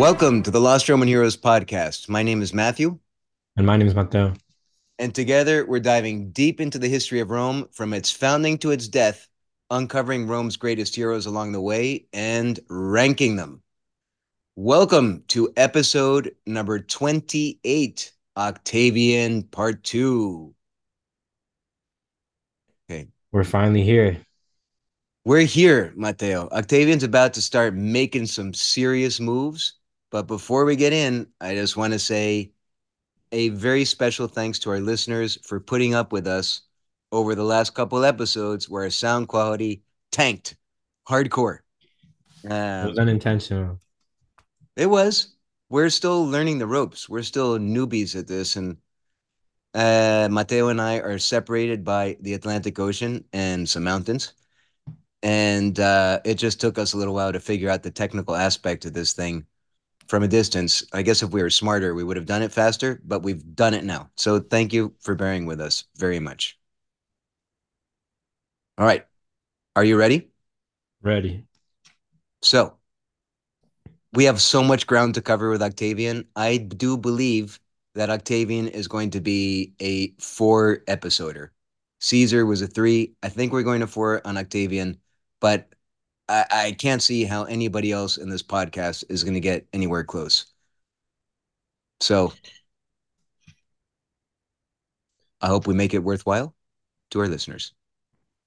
Welcome to the Lost Roman Heroes podcast. My name is Matthew. And my name is Matteo. And together we're diving deep into the history of Rome from its founding to its death, uncovering Rome's greatest heroes along the way and ranking them. Welcome to episode number 28, Octavian Part 2. Okay. We're finally here. We're here, Matteo. Octavian's about to start making some serious moves. But before we get in, I just want to say a very special thanks to our listeners for putting up with us over the last couple episodes where our sound quality tanked hardcore. Um, it was unintentional. It was. We're still learning the ropes. We're still newbies at this. And uh, Matteo and I are separated by the Atlantic Ocean and some mountains. And uh, it just took us a little while to figure out the technical aspect of this thing from a distance. I guess if we were smarter, we would have done it faster, but we've done it now. So thank you for bearing with us very much. All right. Are you ready? Ready. So we have so much ground to cover with Octavian. I do believe that Octavian is going to be a four episoder. Caesar was a three. I think we're going to four on Octavian, but I, I can't see how anybody else in this podcast is going to get anywhere close. So I hope we make it worthwhile to our listeners.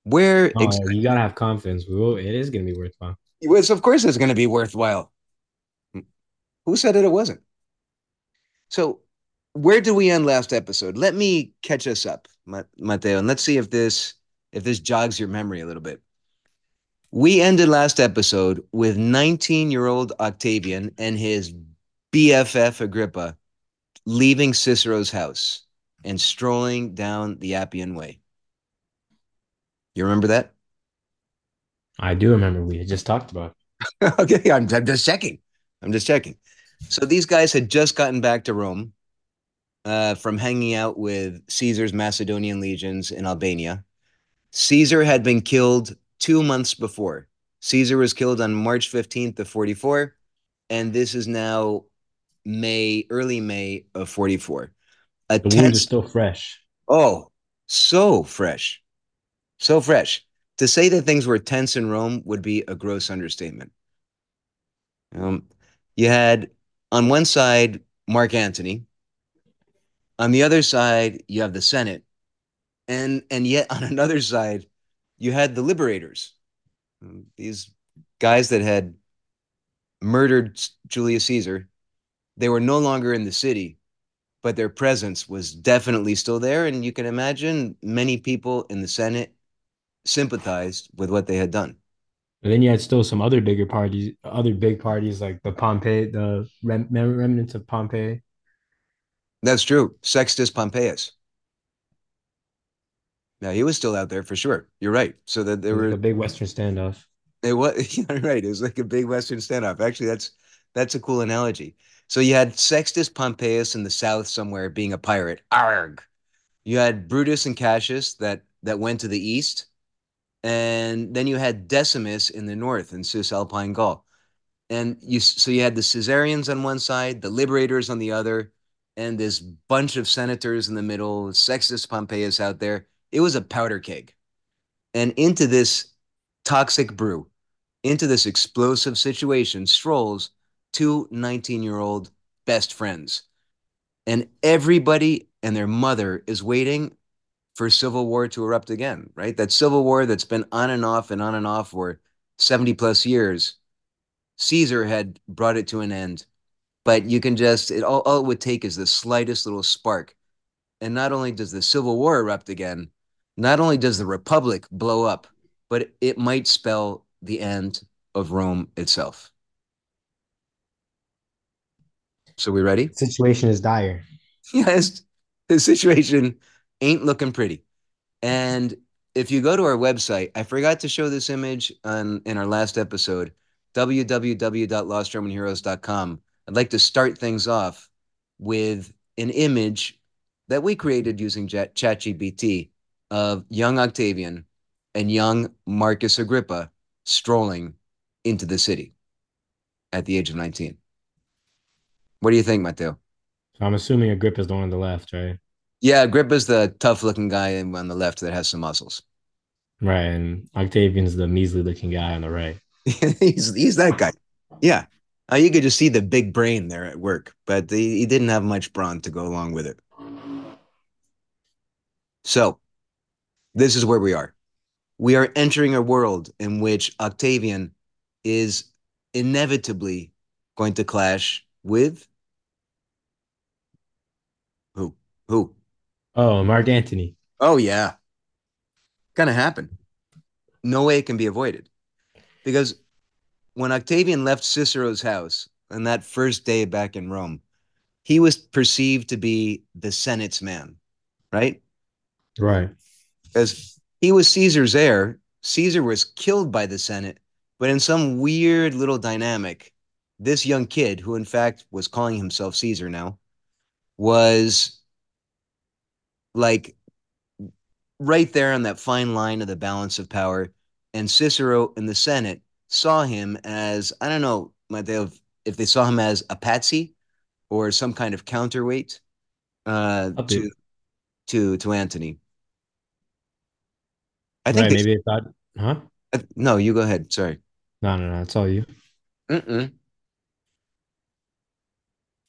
Where oh, exactly- you gotta have confidence. Will it is gonna be worthwhile. Yes, of course it's gonna be worthwhile. Who said it? It wasn't. So, where did we end last episode? Let me catch us up, Matteo, and let's see if this if this jogs your memory a little bit. We ended last episode with 19 year old Octavian and his BFF Agrippa leaving Cicero's house and strolling down the Appian Way. You remember that? I do remember. We had just talked about. okay, I'm, I'm just checking. I'm just checking. So these guys had just gotten back to Rome uh, from hanging out with Caesar's Macedonian legions in Albania. Caesar had been killed two months before. Caesar was killed on March 15th of 44, and this is now May, early May of 44. A the tense, wound is still fresh. Oh, so fresh. So fresh. To say that things were tense in Rome would be a gross understatement. Um, you had on one side Mark Antony. On the other side, you have the Senate. And and yet on another side, you had the liberators. These guys that had murdered Julius Caesar. They were no longer in the city, but their presence was definitely still there. And you can imagine many people in the Senate sympathized with what they had done. And then you had still some other bigger parties, other big parties like the Pompey, the rem- remnants of Pompey. That's true. Sextus Pompeius. Now he was still out there for sure. You're right. So that there were a big Western standoff. It was yeah, right. It was like a big Western standoff. Actually, that's that's a cool analogy. So you had Sextus Pompeius in the south somewhere being a pirate. Arg. You had Brutus and Cassius that that went to the east and then you had Decimus in the north in Cisalpine Gaul. And you so you had the Caesarians on one side, the liberators on the other, and this bunch of senators in the middle, Sextus Pompeius out there. It was a powder keg. And into this toxic brew, into this explosive situation, strolls two 19 year old best friends. And everybody and their mother is waiting for civil war to erupt again, right? That civil war that's been on and off and on and off for 70 plus years. Caesar had brought it to an end, but you can just, it, all, all it would take is the slightest little spark. And not only does the civil war erupt again, not only does the republic blow up, but it might spell the end of Rome itself. So we ready? The situation is dire. Yes, the situation ain't looking pretty. And if you go to our website, I forgot to show this image on in our last episode, www.lostromanheroes.com. I'd like to start things off with an image that we created using ChatGPT of young Octavian and young Marcus Agrippa strolling into the city at the age of 19. What do you think, Matteo? So I'm assuming Agrippa's the one on the left, right? Yeah, Agrippa's the tough looking guy on the left that has some muscles. Right. And Octavian's the measly looking guy on the right. he's he's that guy. Yeah. Uh, you could just see the big brain there at work, but he, he didn't have much brawn to go along with it. So, this is where we are. We are entering a world in which Octavian is inevitably going to clash with who? Who? Oh, Mark Antony. Oh, yeah. Gonna happen. No way it can be avoided. Because when Octavian left Cicero's house on that first day back in Rome, he was perceived to be the Senate's man, right? Right. Because he was Caesar's heir. Caesar was killed by the Senate, but in some weird little dynamic, this young kid, who in fact was calling himself Caesar now, was like right there on that fine line of the balance of power. And Cicero in the Senate saw him as, I don't know, if they saw him as a patsy or some kind of counterweight uh, to to to Antony. I think right, they, maybe thought, huh? Uh, no, you go ahead. Sorry. No, no, no. It's all you. Mm-mm.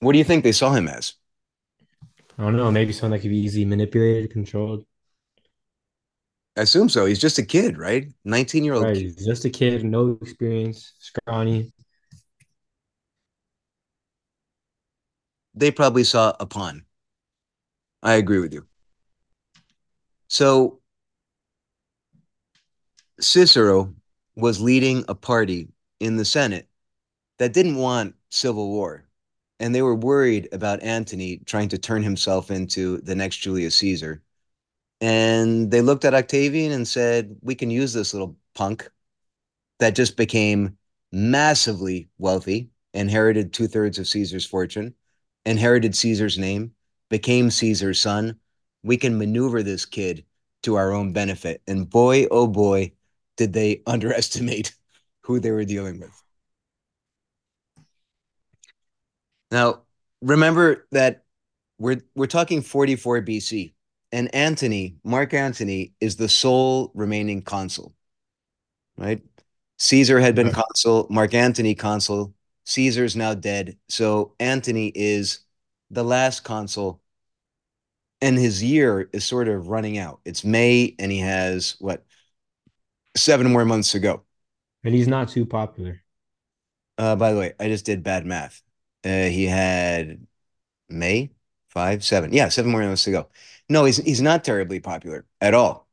What do you think they saw him as? I don't know. Maybe someone that could be easily manipulated, controlled. I assume so. He's just a kid, right? 19 year old. Right. He's just a kid, no experience, scrawny. They probably saw a pawn. I agree with you. So Cicero was leading a party in the Senate that didn't want civil war. And they were worried about Antony trying to turn himself into the next Julius Caesar. And they looked at Octavian and said, We can use this little punk that just became massively wealthy, inherited two thirds of Caesar's fortune, inherited Caesar's name, became Caesar's son. We can maneuver this kid to our own benefit. And boy, oh boy, did they underestimate who they were dealing with. Now, remember that we're we're talking 44 BC, and Antony, Mark Antony, is the sole remaining consul. Right? Caesar had been consul, Mark Antony consul. Caesar's now dead, so Antony is the last consul, and his year is sort of running out. It's May, and he has what seven more months to go. And he's not too popular. Uh, by the way, I just did bad math. Uh, he had May five, seven. Yeah, seven more months to go. No, he's he's not terribly popular at all.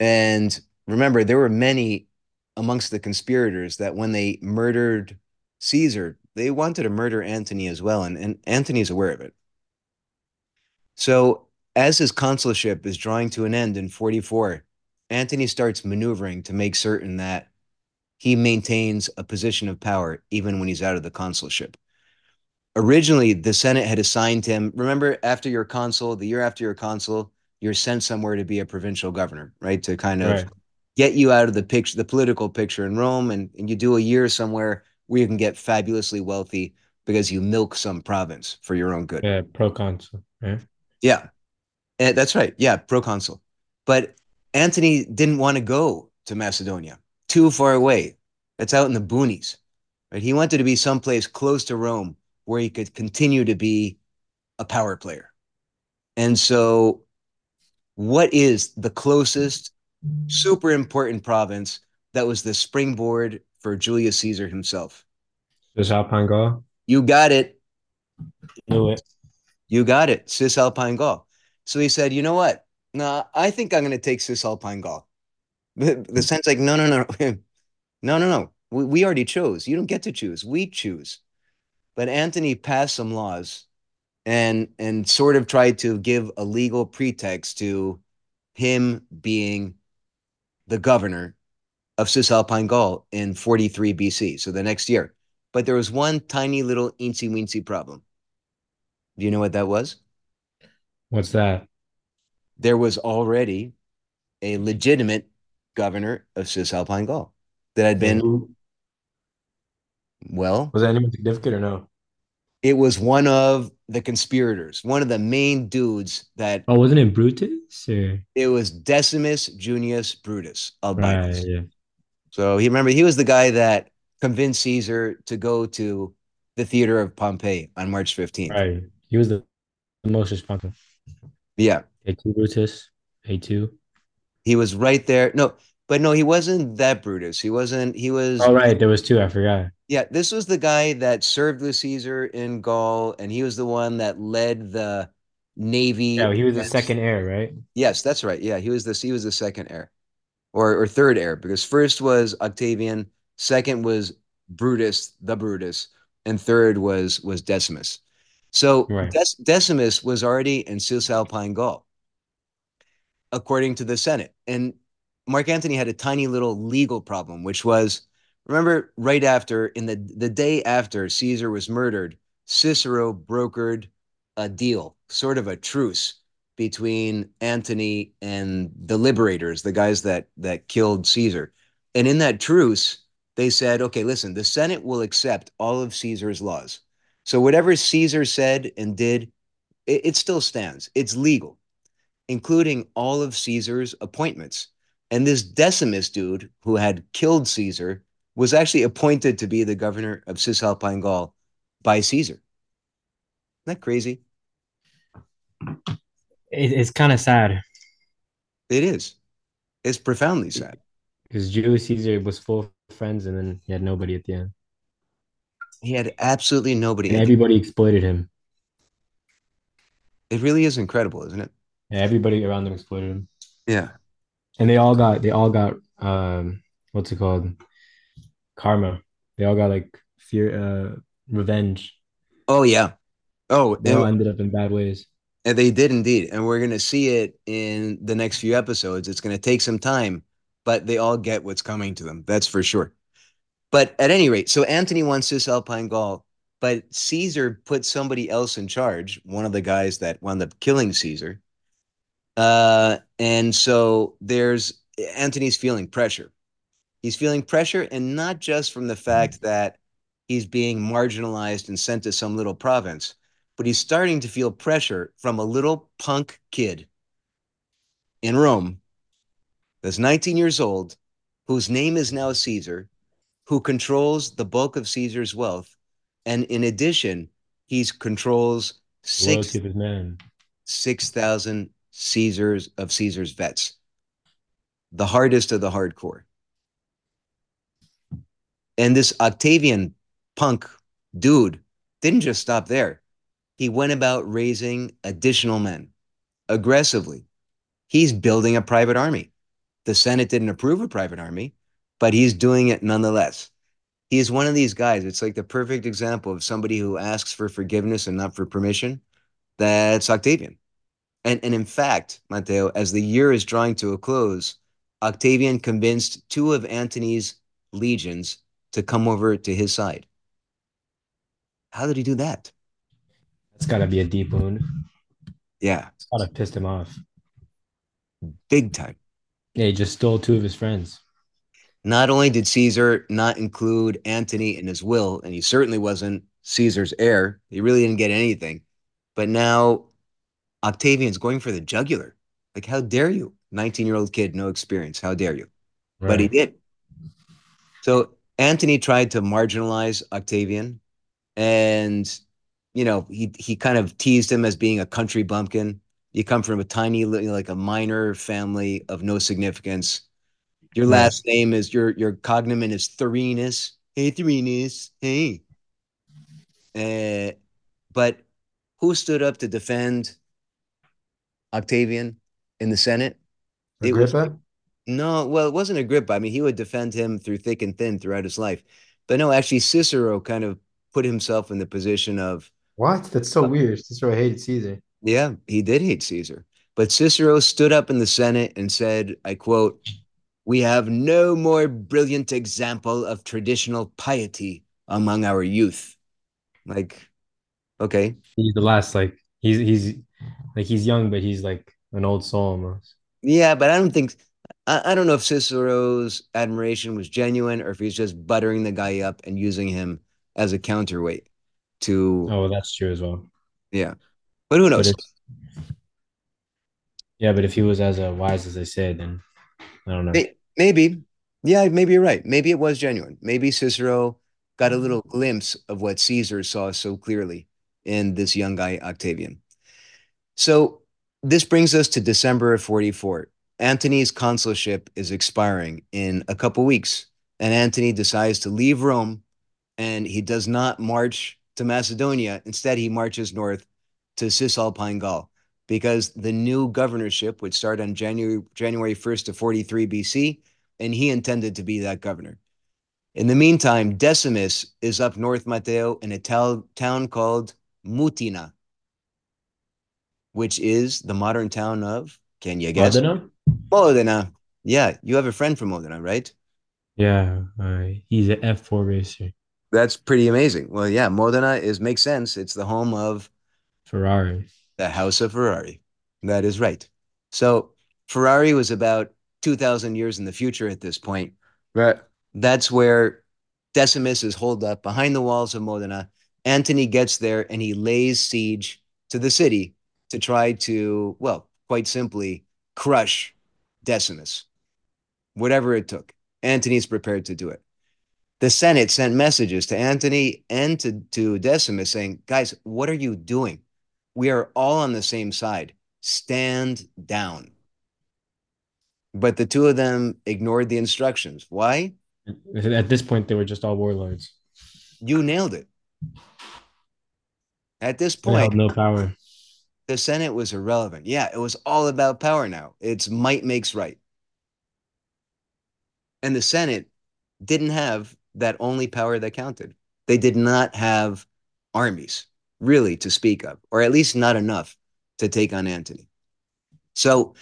And remember, there were many amongst the conspirators that when they murdered Caesar, they wanted to murder Antony as well, and, and Antony's aware of it. So as his consulship is drawing to an end in 44, Antony starts maneuvering to make certain that he maintains a position of power even when he's out of the consulship. Originally, the Senate had assigned him. Remember, after your consul, the year after your consul, you're sent somewhere to be a provincial governor, right? To kind of right. get you out of the picture, the political picture in Rome, and, and you do a year somewhere where you can get fabulously wealthy because you milk some province for your own good. Yeah, proconsul. Yeah. Yeah. And that's right. Yeah, proconsul. But Antony didn't want to go to Macedonia, too far away. That's out in the boonies. Right? He wanted to be someplace close to Rome where he could continue to be a power player. And so, what is the closest super important province that was the springboard for Julius Caesar himself? Cisalpine Gaul. You got it. Knew it. You got it. Cisalpine Gaul. So he said, you know what? no, I think I'm going to take Cisalpine Gaul. The, the sense like, no, no, no, no, no, no. We, we already chose. You don't get to choose. We choose. But Antony passed some laws and and sort of tried to give a legal pretext to him being the governor of Cisalpine Gaul in 43 BC. So the next year. But there was one tiny little eensy weensy problem. Do you know what that was? What's that? There was already a legitimate governor of Cisalpine Gaul that had been, well, was that anyone significant or no? it was one of the conspirators, one of the main dudes that Oh, wasn't it Brutus or it was Decimus Junius Brutus right? Albinus. Yeah, So he remember he was the guy that convinced Caesar to go to the theater of Pompey on March 15th. right. He was the, the most responsive. Yeah. Et tu Brutus, Et tu. He was right there. No, but no, he wasn't that Brutus. He wasn't, he was Oh, right. There was two. I forgot. Yeah, this was the guy that served with Caesar in Gaul, and he was the one that led the navy. Yeah, he was the second heir, right? Yes, that's right. Yeah, he was this. He was the second heir, or or third heir, because first was Octavian, second was Brutus, the Brutus, and third was was Decimus. So Right. Dec- Decimus was already in Cisalpine Gaul, according to the Senate, and Mark Antony had a tiny little legal problem, which was remember right after in the the day after Caesar was murdered, Cicero brokered a deal, sort of a truce between Antony and the liberators, the guys that that killed Caesar. And in that truce, they said, okay, listen, the Senate will accept all of Caesar's laws. So whatever Caesar said and did, it, it still stands. It's legal, including all of Caesar's appointments. And this Decimus dude who had killed Caesar was actually appointed to be the governor of Cisalpine Gaul by Caesar. Isn't that crazy? It, it's kind of sad It is. It's profoundly sad. because Julius Caesar was full of friends and then he had nobody at the end. He had absolutely nobody. And in it. everybody exploited him. It really is incredible, isn't it? Yeah, everybody around them exploited him. Yeah. And they all got they all got um what's it called? Karma. They all got like fear uh revenge. Oh yeah. Oh, They all ended up in bad ways. and they did indeed, and we're gonna see it in the next few episodes. It's gonna take some time, but they all get what's coming to them. That's for sure. But at any rate, so Antony wants Cisalpine Gaul, but Caesar put somebody else in charge, one of the guys that wound up killing Caesar. Uh, and so there's Antony's feeling pressure. He's feeling pressure, and not just from the fact that he's being marginalized and sent to some little province, but he's starting to feel pressure from a little punk kid in Rome that's 19 years old, whose name is now Caesar, who controls the bulk of Caesar's wealth. And in addition, he controls six, 6,000 Caesars of Caesar's vets, the hardest of the hardcore. And this Octavian punk dude didn't just stop there. He went about raising additional men aggressively. He's building a private army. The Senate didn't approve a private army, but he's doing it nonetheless. He is one of these guys. It's like the perfect example of somebody who asks for forgiveness and not for permission. That's Octavian. And, and in fact, Matteo, as the year is drawing to a close, Octavian convinced two of Antony's legions to come over to his side. How did he do that? That's gotta be a deep wound. Yeah, It's gotta pissed him off. big time. Yeah, he just stole two of his friends. Not only did Caesar not include Antony in his will, and he certainly wasn't Caesar's heir, he really didn't get anything. But now Octavian's going for the jugular. Like, how dare you? 19 year old kid, no experience. How dare you? But he did. So Antony tried to marginalize Octavian, and you know he he kind of teased him as being a country bumpkin. You come from a tiny, like a minor family of no significance. Your Right. last name is your your cognomen is Thurinus. Hey, Thurinus. Hey. Uh, but who stood up to defend Octavian in the Senate? It was- No, well, it wasn't Agrippa. I mean, he would defend him through thick and thin throughout his life. But no, actually, Cicero kind of put himself in the position of, What? That's so weird. Cicero hated Caesar. yeah, he did hate Caesar. But Cicero stood up in the Senate and said, I quote, We have no more brilliant example of traditional piety among our youth. Like, okay. He's the last, like he's he's like he's young, but he's like an old soul almost. Yeah, but I don't think I, I don't know if Cicero's admiration was genuine or if he's just buttering the guy up and using him as a counterweight to Oh, that's true as well. yeah. But who knows? it's yeah, but if he was as uh, wise as they say, then I don't know. Maybe. Yeah, maybe you're right. Maybe it was genuine. Maybe Cicero got a little glimpse of what Caesar saw so clearly in this young guy, Octavian. So this brings us to December of 44. Antony's consulship is expiring in a couple weeks, and Antony decides to leave Rome and he does not march to Macedonia. Instead, he marches north to Cisalpine Gaul because the new governorship would start on January January 1st of 43 BC, and he intended to be that governor. In the meantime, Decimus is up north, Matteo, in a town called Mutina, which is the modern town of, can you guess? Modena? Modena. Yeah, you have a friend from Modena, right? Yeah, uh, he's an F4 racer. That's pretty amazing. Well, yeah, Modena is makes sense. It's the home of Ferrari. the House of Ferrari. That is right. So Ferrari was about 2,000 years in the future at this point. Right. That's where Decimus is holed up behind the walls of Modena. Antony gets there and he lays siege to the city to try to, well, quite simply, crush Decimus, whatever it took. Antony's prepared to do it. The Senate sent messages to Antony and to, to Decimus saying, guys, what are you doing? We are all on the same side. Stand down. But the two of them ignored the instructions. Why? At this point, they were just all warlords. You nailed it. At this point, no power. The Senate was irrelevant. Yeah, it was all about power now. It's might makes right. And the Senate didn't have that only power that counted. They did not have armies, really, to speak of, or at least not enough to take on Antony. So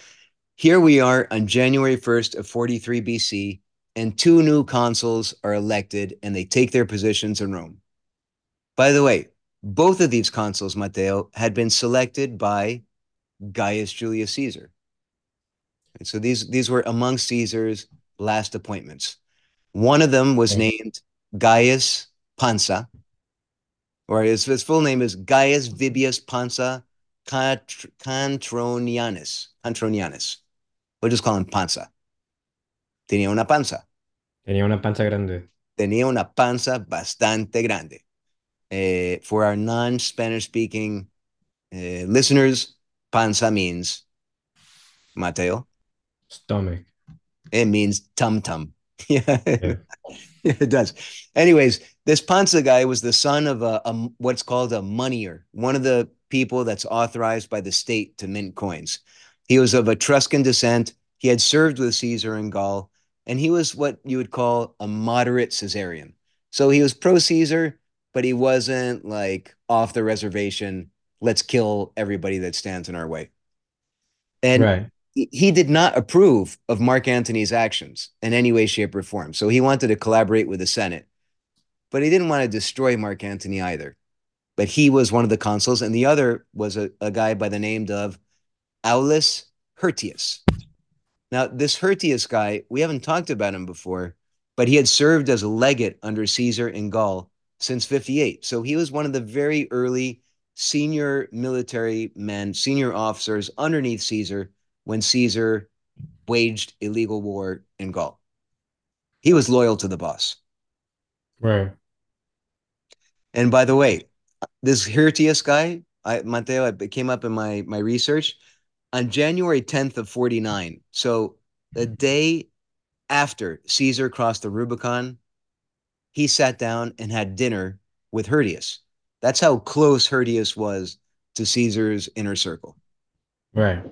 here we are on January 1st of 43 BC, and two new consuls are elected and they take their positions in Rome. By the way, both of these consuls, Matteo, had been selected by Gaius Julius Caesar. And so these, these were among Caesar's last appointments. One of them was named Gaius Pansa, or his, his full name is Gaius Vibius Pansa Cantronianus. Cantronianus. We'll just call him Pansa. Tenía una panza. Tenía una panza grande. Tenía una panza bastante grande. Eh, for our non-Spanish speaking uh, listeners, panza means Matteo. Stomach. It means tum tum. yeah, Yeah. it does. Anyways, this Pansa guy was the son of a, a what's called a moneyer, one of the people that's authorized by the state to mint coins. He was of Etruscan descent. He had served with Caesar in Gaul, and he was what you would call a moderate Caesarian. So he was pro Caesar, but he wasn't like off the reservation. Let's kill everybody that stands in our way. And right. he he did not approve of Mark Antony's actions in any way, shape, or form. So he wanted to collaborate with the Senate, but he didn't want to destroy Mark Antony either. But he was one of the consuls, and the other was a, a guy by the name of Aulus Hirtius. Now, this Hirtius guy, we haven't talked about him before, but he had served as a legate under Caesar in Gaul since 58. So he was one of the very early senior military men, senior officers underneath Caesar when Caesar waged illegal war in Gaul. He was loyal to the boss. Right. And by the way, this Hirtius guy, I, Matteo, it came up in my my research on January 10th of 49. So the hmm. day after Caesar crossed the Rubicon, he sat down and had dinner with Hirtius. That's how close Hirtius was to Caesar's inner circle. Right.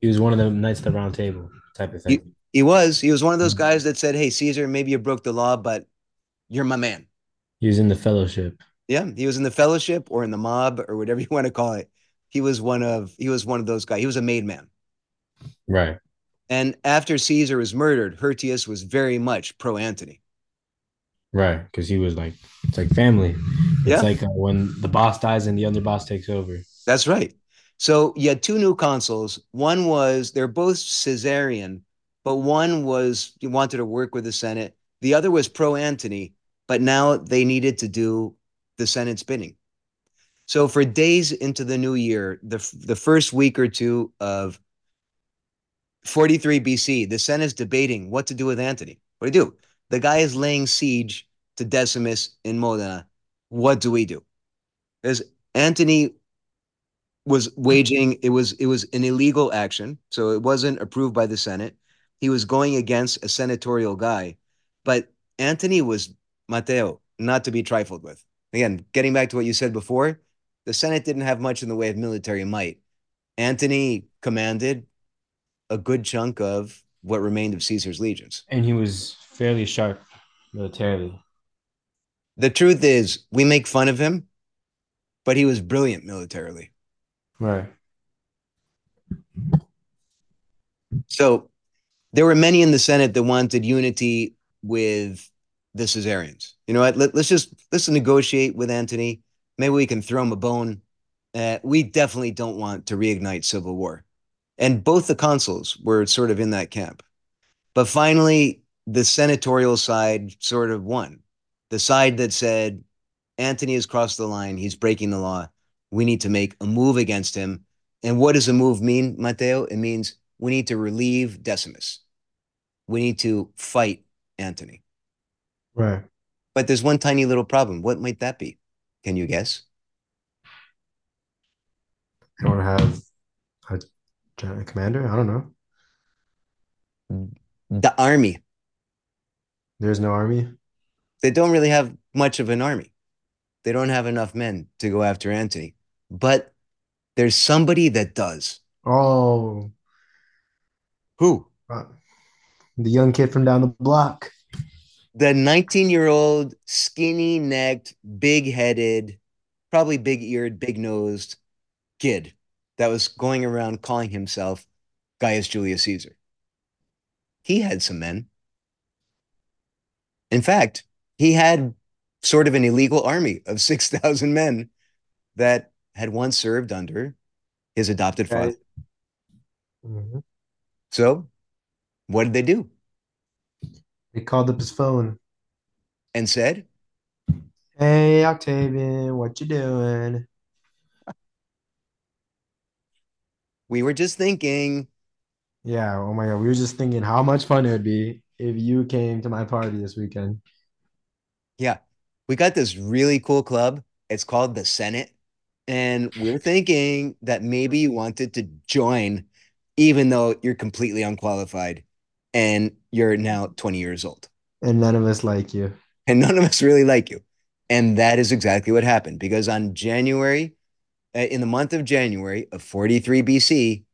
He was one of the knights of the round table type of thing. He, he was. He was one of those mm-hmm. guys that said, "Hey, Caesar, maybe you broke the law, but you're my man." He was in the fellowship. Yeah, he was in the fellowship or in the mob or whatever you want to call it. He was one of he was one of those guys. He was a made man. Right. And after Caesar was murdered, Hirtius was very much pro Antony. Right, because he was like, it's like family. It's Yeah, like uh, when the boss dies and the other boss takes over. that's right. So you had two new consuls. One was they're both Caesarian, but one was you wanted to work with the Senate. The other was pro Antony, but now they needed to do the Senate's bidding. So for days into the new year, the the first week or two of 43 BC, the Senate's debating what to do with Antony. What do you do? The guy is laying siege to Decimus in Modena. What do we do? Because Antony was waging it was it was an illegal action, so it wasn't approved by the Senate. He was going against a senatorial guy, but Antony was Matteo, not to be trifled with. Again, getting back to what you said before, the Senate didn't have much in the way of military might. Antony commanded a good chunk of what remained of Caesar's legions. And he was fairly sharp militarily. The truth is, we make fun of him, but he was brilliant militarily. Right. So there were many in the Senate that wanted unity with the Caesarians. You know what? Let, us just let's negotiate with Antony. Maybe we can throw him a bone. Uh, we definitely don't want to reignite civil war. And both the consuls were sort of in that camp. But finally, the senatorial side sort of won. The side that said, Antony has crossed the line, he's breaking the law. We need to make a move against him. And what does a move mean, Matteo? It means we need to relieve Decimus. We need to fight Antony. Right. But there's one tiny little problem. What might that be? Can you guess? I don't have a general commander. I don't know. The army. There's no army. They don't really have much of an army. They don't have enough men to go after Antony. But there's somebody that does. Oh, Who? uh, the young kid from down the block. The 19 year old, skinny necked, big headed, probably big eared, big nosed kid that was going around calling himself Gaius Julius Caesar. He had some men. In fact, he had sort of an illegal army of 6,000 men that had once served under his adopted father. Right. Mhm. So, what did they do? They called up his phone. And said, Hey, Octavian, what you doing? We were just thinking, Yeah, oh my God. We were just thinking how much fun it would be if you came to my party this weekend. yeah, we got this really cool club. It's called the Senate. And we're thinking that maybe you wanted to join, even though you're completely unqualified and you're now 20 years old. And none of us like you. And none of us really like you. And that is exactly what happened because on January, uh, in the month of January of 43 BC,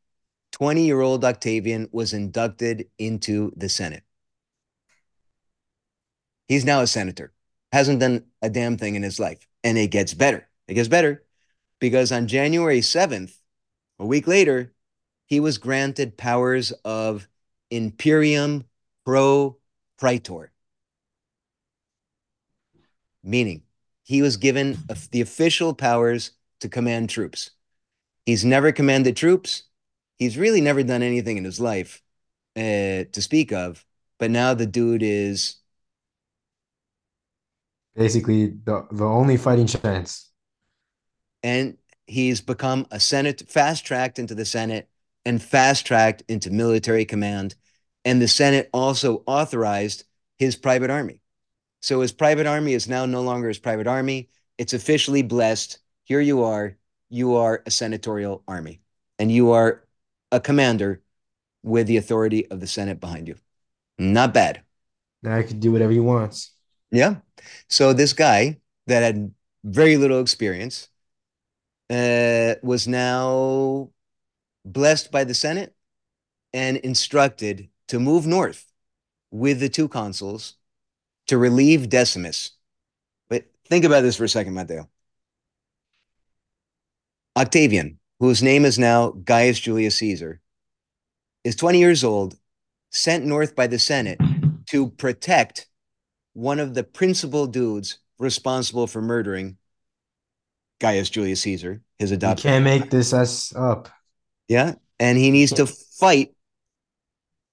20 year old Octavian was inducted into the Senate. He's now a senator, hasn't done a damn thing in his life. And it gets better. It gets better because on January 7th, a week later, he was granted powers of imperium pro praetor, meaning he was given the official powers to command troops. He's never commanded troops. He's really never done anything in his life uh, to speak of. But now the dude is Basically, the, the only fighting chance. and he's become a Senate, fast tracked into the Senate and fast tracked into military command. And the Senate also authorized his private army. So his private army is now no longer his private army. It's officially blessed. Here you are. You are a senatorial army, and you are a commander with the authority of the Senate behind you. Not bad. Now he can do whatever he wants. Yeah. So this guy that had very little experience uh, was now blessed by the Senate and instructed to move north with the two consuls to relieve Decimus. But think about this for a second, Matteo. Octavian, whose name is now Gaius Julius Caesar, is 20 years old, sent north by the Senate to protect one of the principal dudes responsible for murdering Gaius Julius Caesar, his You adopted. can't make this us up. Yeah. And he needs to fight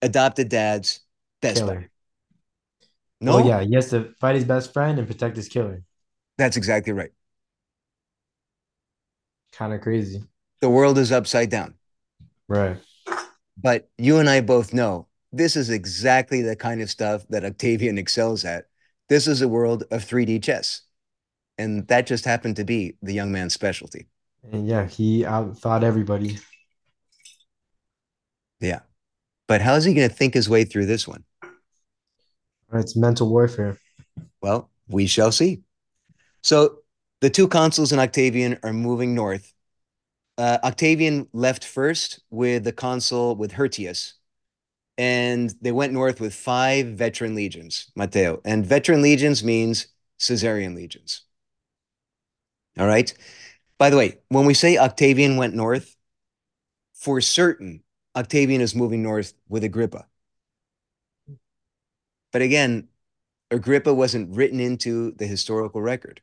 adopted dad's best Killer. friend. No, Oh yeah, he has to fight his best friend and protect his killer. that's exactly right. Kind of crazy. The world is upside down. Right. But you and I both know this is exactly the kind of stuff that Octavian excels at. This is a world of 3D chess. And that just happened to be the young man's specialty. And yeah, he outthought everybody. Yeah. But how's he going to think his way through this one? It's mental warfare. Well, we shall see. So the two consuls and Octavian are moving north. Uh, Octavian left first with the consul with Hirtius, and they went north with five veteran legions, Matteo. And veteran legions means Caesarian legions. All right. By the way, when we say Octavian went north, for certain, Octavian is moving north with Agrippa. But again, Agrippa wasn't written into the historical record.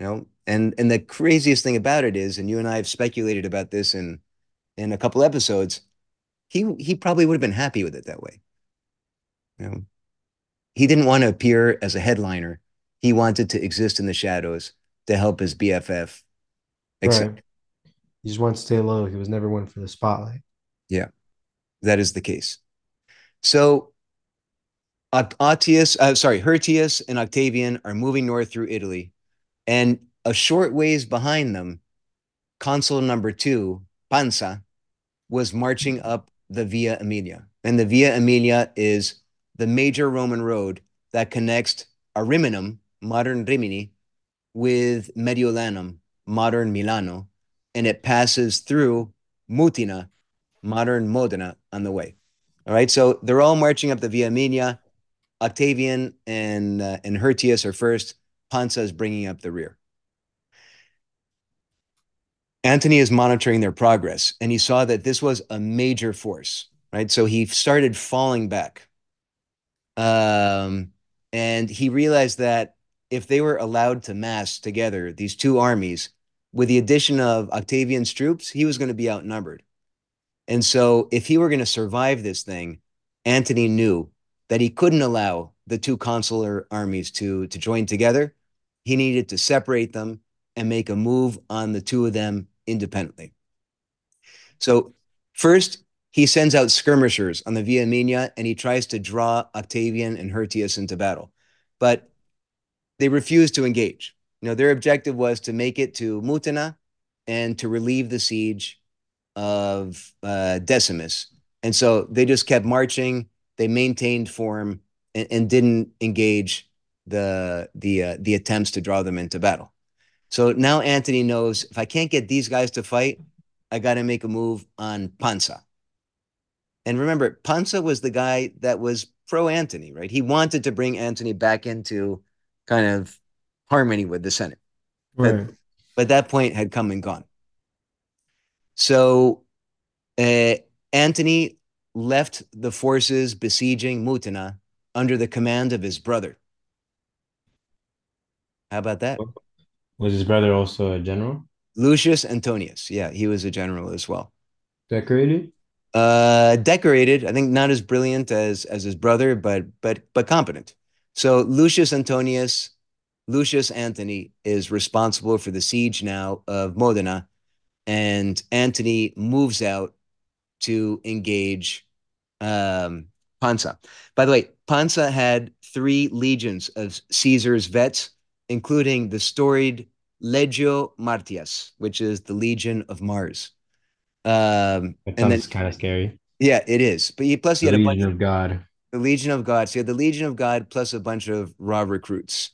You know, and and the craziest thing about it is, and you and I have speculated about this in in a couple episodes, he he probably would have been happy with it that way. You know, he didn't want to appear as a headliner. He wanted to exist in the shadows to help his BFF. Except Right. He just wants to stay low. He was never one for the spotlight. Yeah, that is the case. So Autius, uh, sorry, Hirtius and Octavian are moving north through Italy, and a short ways behind them, consul number two, Pansa, was marching up the Via Aemilia. And the Via Aemilia is the major Roman road that connects Ariminum, modern Rimini, with Mediolanum, modern Milano, and it passes through Mutina, modern Modena, on the way. All right, so they're all marching up the Via Aemilia. Octavian and uh, and Hirtius are first. Pansa is bringing up the rear. Antony is monitoring their progress, and he saw that this was a major force, right? So he started falling back. Um, and he realized that if they were allowed to mass together, these two armies, with the addition of Octavian's troops, he was going to be outnumbered. And so, if he were going to survive this thing, Antony knew that he couldn't allow the two consular armies to, to join together. He needed to separate them and make a move on the two of them independently. So, first, he sends out skirmishers on the Via Aemilia and he tries to draw Octavian and Hirtius into battle. But they refuse to engage. You know, their objective was to make it to Mutina and to relieve the siege of uh, Decimus. And so they just kept marching. They maintained form and, and didn't engage the the uh, the attempts to draw them into battle. So now Antony knows if I can't get these guys to fight, I got to make a move on Pansa. And remember, Pansa was the guy that was pro Antony, right? He wanted to bring Antony back into kind of harmony with the Senate. Right. But that point had come and gone. So uh, Antony left the forces besieging Mutina under the command of his brother. How about that? Was his brother also a general? Lucius Antonius. Yeah, he was a general as well. Decorated? Uh, decorated. I think not as brilliant as as his brother, but but but competent. So Lucius Antonius, Lucius Antony is responsible for the siege now of Modena, and Antony moves out to engage um, Pansa. By the way, Pansa had three legions of Caesar's vets, including the storied Legio Martias, which is the Legion of Mars. Um, That sounds kind of scary. yeah, it is. But he, plus he The had a bunch Legion of God. the Legion of God. So you had the Legion of God plus a bunch of raw recruits.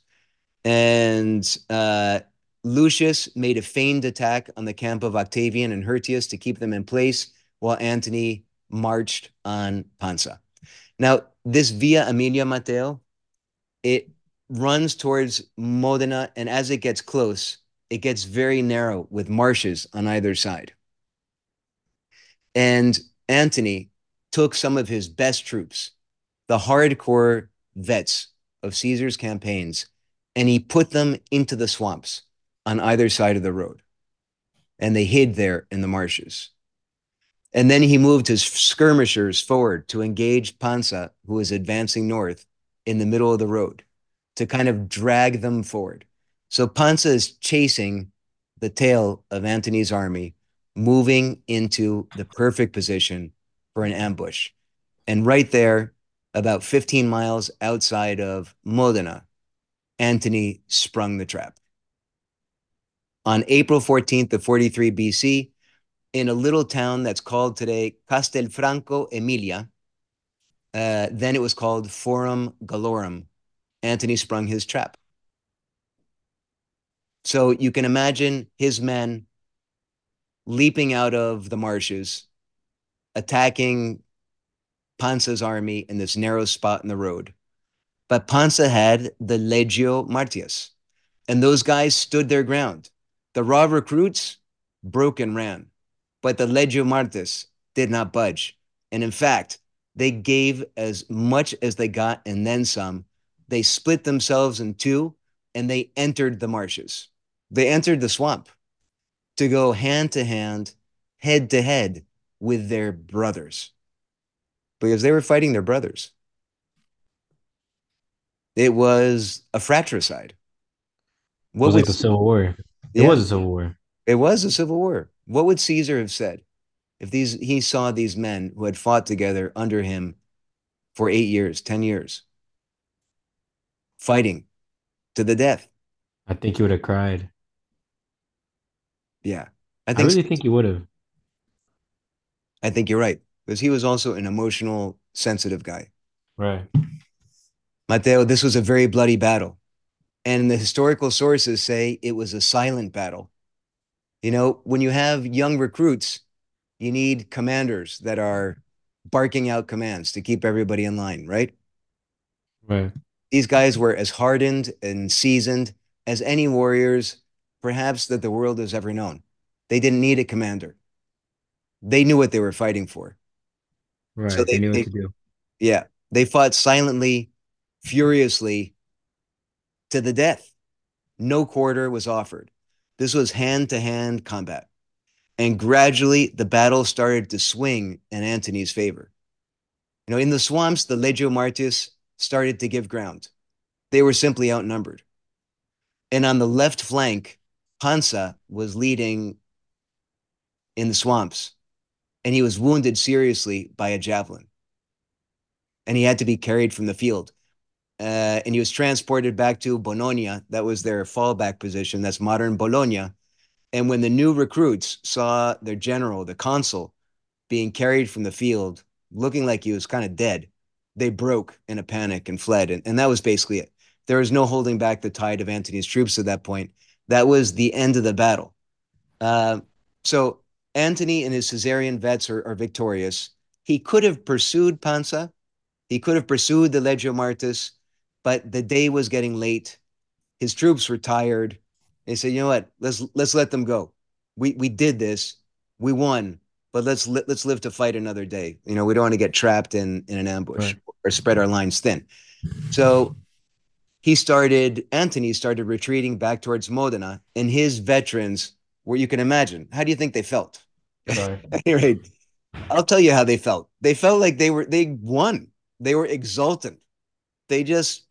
And uh, Lucius made a feigned attack on the camp of Octavian and Hirtius to keep them in place while Antony marched on Pansa. Now, this Via Aemilia Matteo, it runs towards Modena, and as it gets close, it gets very narrow with marshes on either side. And Antony took some of his best troops, the hardcore vets of Caesar's campaigns and he put them into the swamps on either side of the road. And they hid there in the marshes. And then he moved his skirmishers forward to engage Pansa, who was advancing north in the middle of the road, to kind of drag them forward. So Pansa is chasing the tail of Antony's army, moving into the perfect position for an ambush. And right there, about 15 miles outside of Modena, Antony sprung the trap. On April 14th of 43 BC, in a little town that's called today Castelfranco Emilia. Uh, then it was called Forum Gallorum. Antony sprung his trap. So you can imagine his men leaping out of the marshes, attacking Pansa's army in this narrow spot in the road. But Pansa had the Legio Martius, and those guys stood their ground. The raw recruits broke and ran but the Legio Martius did not budge. And in fact, they gave as much as they got and then some. They split themselves in two and they entered the marshes. They entered the swamp to go hand to hand, head to head with their brothers because they were fighting their brothers. It was a fratricide. What it was like a civil war. It yeah, was a civil war. It was a civil war. What would Caesar have said if these he saw these men who had fought together under him for eight years, ten years, fighting to the death? I think he would have cried. Yeah, I think. I really so. think he would have. I think you're right because he was also an emotional, sensitive guy. Right. Matteo, this was a very bloody battle. And the historical sources say it was a silent battle. You know, when you have young recruits, you need commanders that are barking out commands to keep everybody in line, right? Right. These guys were as hardened and seasoned as any warriors, perhaps, that the world has ever known. They didn't need a commander. They knew what they were fighting for. Right. So they, they knew they, what to do. Yeah. They fought silently, furiously to the death. No quarter was offered. This was hand to hand combat. And gradually, the battle started to swing in Antony's favor. You know, in the swamps, the Legio Martius started to give ground. They were simply outnumbered. And on the left flank, Pansa was leading in the swamps, and he was wounded seriously by a javelin. And he had to be carried from the field uh, and he was transported back to Bononia. That was their fallback position. That's modern Bologna. And when the new recruits saw their general, the consul, being carried from the field, looking like he was kind of dead, they broke in a panic and fled. And, and that was basically it. There was no holding back the tide of Antony's troops at that point. That was the end of the battle. Uh, so Antony and his Caesarian vets are, are victorious. He could have pursued Pansa. He could have pursued the Legio Martius but the day was getting late. His troops were tired. They said, "You know what? Let's let's let them go. We we did this. We won, but let's let, let's live to fight another day. You know, we don't want to get trapped in in an ambush right. or spread our lines thin." So he started. Antony started retreating back towards Modena, and his veterans, where you can imagine, how do you think they felt? anyway, I'll tell you how they felt. They felt like they were they won. They were exultant. They just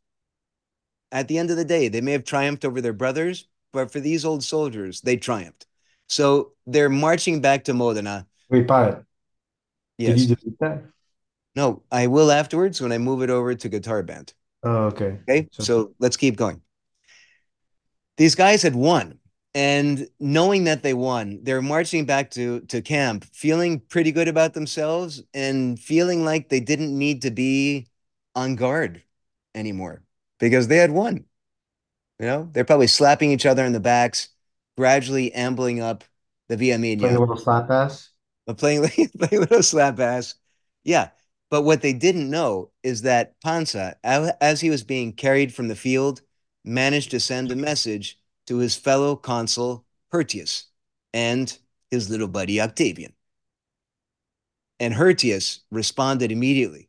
at the end of the day, they may have triumphed over their brothers, but for these old soldiers, they triumphed. So they're marching back to Modena. Wait, Pat. Yes. Did you delete that? No, I will afterwards when I move it over to GarageBand. Oh, okay. Okay, so, so let's keep going. These guys had won, and knowing that they won, they're marching back to to camp, feeling pretty good about themselves, and feeling like they didn't need to be on guard anymore because they had won. You know, they're probably slapping each other in the backs, gradually ambling up the Via Aemilia. Playing a little slap ass. But playing, playing little slap ass. Yeah. But what they didn't know is that Pansa, as he was being carried from the field, managed to send a message to his fellow consul Hirtius and his little buddy Octavian. And Hirtius responded immediately.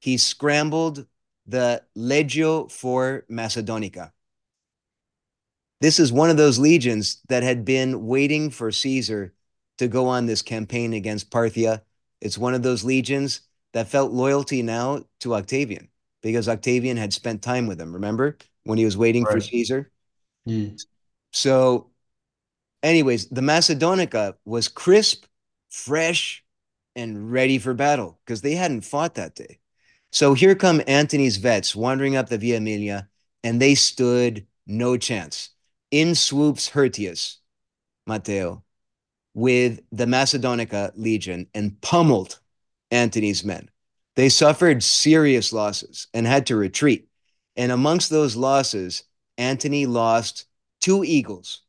He scrambled the Legio for Macedonica. This is one of those legions that had been waiting for Caesar to go on this campaign against Parthia. It's one of those legions that felt loyalty now to Octavian because Octavian had spent time with him. Remember when he was waiting right. for Caesar? Yeah. So, anyways, the Macedonica was crisp, fresh, and ready for battle because they hadn't fought that day. So here come Antony's vets wandering up the Via Aemilia, and they stood no chance. In swoops Hirtius, Matteo, with the Macedonica legion and pummeled Antony's men. They suffered serious losses and had to retreat. And amongst those losses, Antony lost two eagles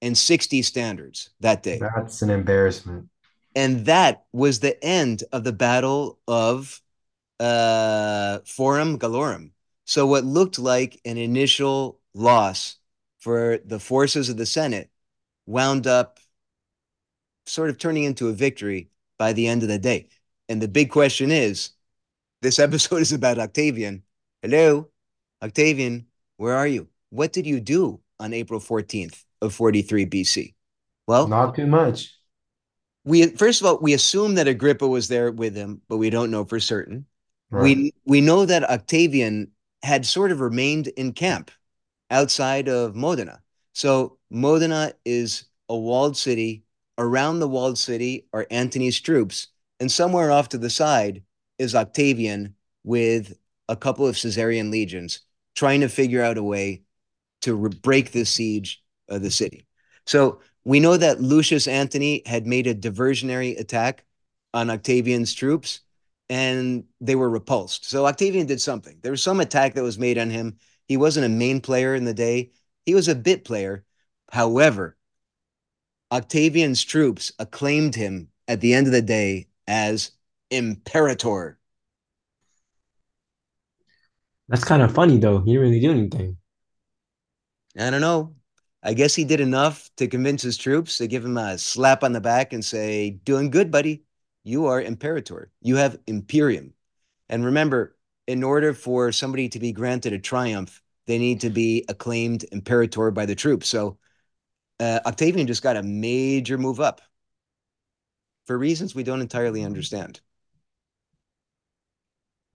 and 60 standards that day. That's an embarrassment. And that was the end of the Battle of uh, Forum Gallorum. So, what looked like an initial loss for the forces of the Senate wound up sort of turning into a victory by the end of the day. And the big question is this episode is about Octavian. Hello, Octavian, where are you? What did you do on April 14th of 43 BC? Well, not too much. We first of all, we assume that Agrippa was there with him, but we don't know for certain. Right. We we know that Octavian had sort of remained in camp outside of Modena. So Modena is a walled city. Around the walled city are Antony's troops, and somewhere off to the side is Octavian with a couple of Caesarian legions trying to figure out a way to re- break the siege of the city. So we know that Lucius Antony had made a diversionary attack on Octavian's troops and they were repulsed. So Octavian did something. There was some attack that was made on him. He wasn't a main player in the day, he was a bit player. However, Octavian's troops acclaimed him at the end of the day as Imperator. That's kind of funny, though. He didn't really do anything. I don't know. I guess he did enough to convince his troops to give him a slap on the back and say, Doing good, buddy. You are imperator. You have imperium. And remember, in order for somebody to be granted a triumph, they need to be acclaimed imperator by the troops. So uh, Octavian just got a major move up for reasons we don't entirely understand.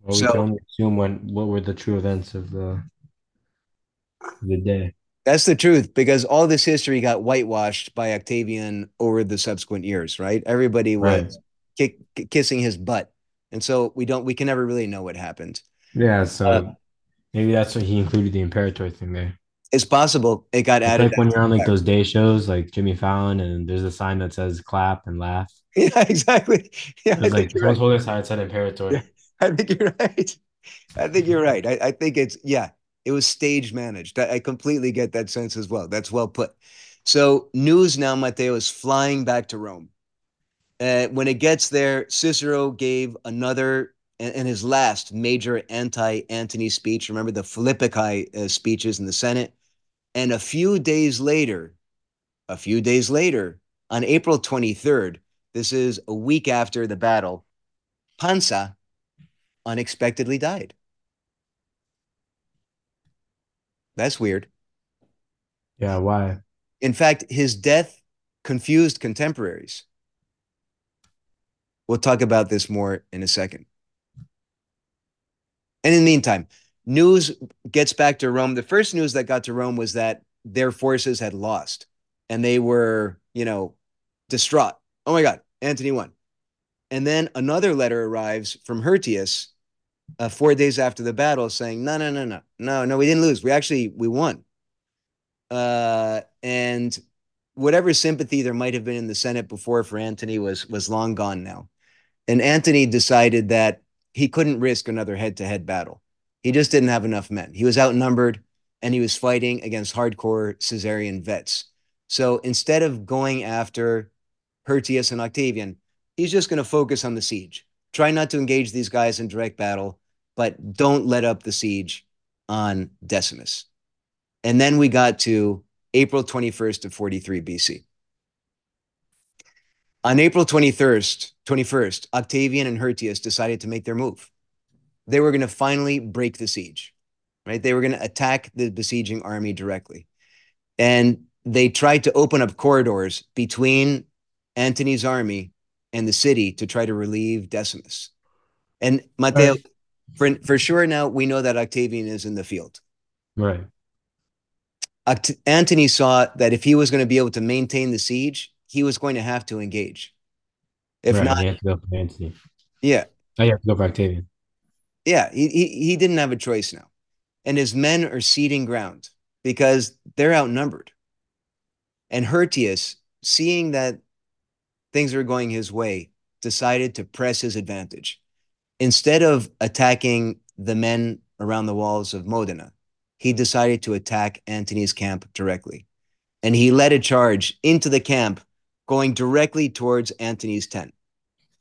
Well, we so, can only assume when what were the true events of the the day. That's the truth because all this history got whitewashed by Octavian over the subsequent years, right? Everybody was right. kick, kissing his butt. And so we don't, we can never really know what happened. Yeah. So uh, maybe that's why he included the Imperator thing there. It's possible it got it's added. Like when you're on like those day shows, like Jimmy Fallon, and there's a sign that says clap and laugh. Yeah, exactly. Yeah, it's like right. holding sign said Imperator. Yeah, I think you're right. I think you're right. I, I think it's yeah, it was stage managed. I, I completely get that sense as well. That's well put. So news now, Matteo is flying back to Rome. Uh, when it gets there, Cicero gave another and, his last major anti-Antony speech. Remember the Philippici uh, speeches in the Senate. And a few days later, a few days later, on April 23rd, this is a week after the battle, Pansa unexpectedly died. That's weird. Yeah, why? In fact, his death confused contemporaries. We'll talk about this more in a second. And in the meantime, news gets back to Rome. The first news that got to Rome was that their forces had lost and they were, you know, distraught. Oh my God, Antony won. And then another letter arrives from Hirtius uh, four days after the battle saying, no, no, no, no, no, no, we didn't lose. We actually, we won. Uh, and whatever sympathy there might have been in the Senate before for Antony was, was long gone now. And Antony decided that he couldn't risk another head-to-head battle. He just didn't have enough men. He was outnumbered and he was fighting against hardcore Caesarian vets. So instead of going after Hirtius and Octavian, he's just going to focus on the siege. Try not to engage these guys in direct battle, but don't let up the siege on Decimus. And then we got to April 21st of 43 BC. On April 21st, 21st, Octavian and Hirtius decided to make their move. they were going to finally break the siege, right? They were going to attack the besieging army directly. And they tried to open up corridors between Antony's army and the city to try to relieve Decimus. And Matteo, Right. for, for sure now we know that Octavian is in the field. Right. Oct- Antony saw that if he was going to be able to maintain the siege, he was going to have to engage. If right. not, you have to go for Antony. yeah, Oh, you have to go for Octavian. yeah, he, he he didn't have a choice now, and his men are ceding ground because they're outnumbered. And Hirtius, seeing that things are going his way, decided to press his advantage. Instead of attacking the men around the walls of Modena, he decided to attack Antony's camp directly. And he led a charge into the camp, going directly towards Antony's tent.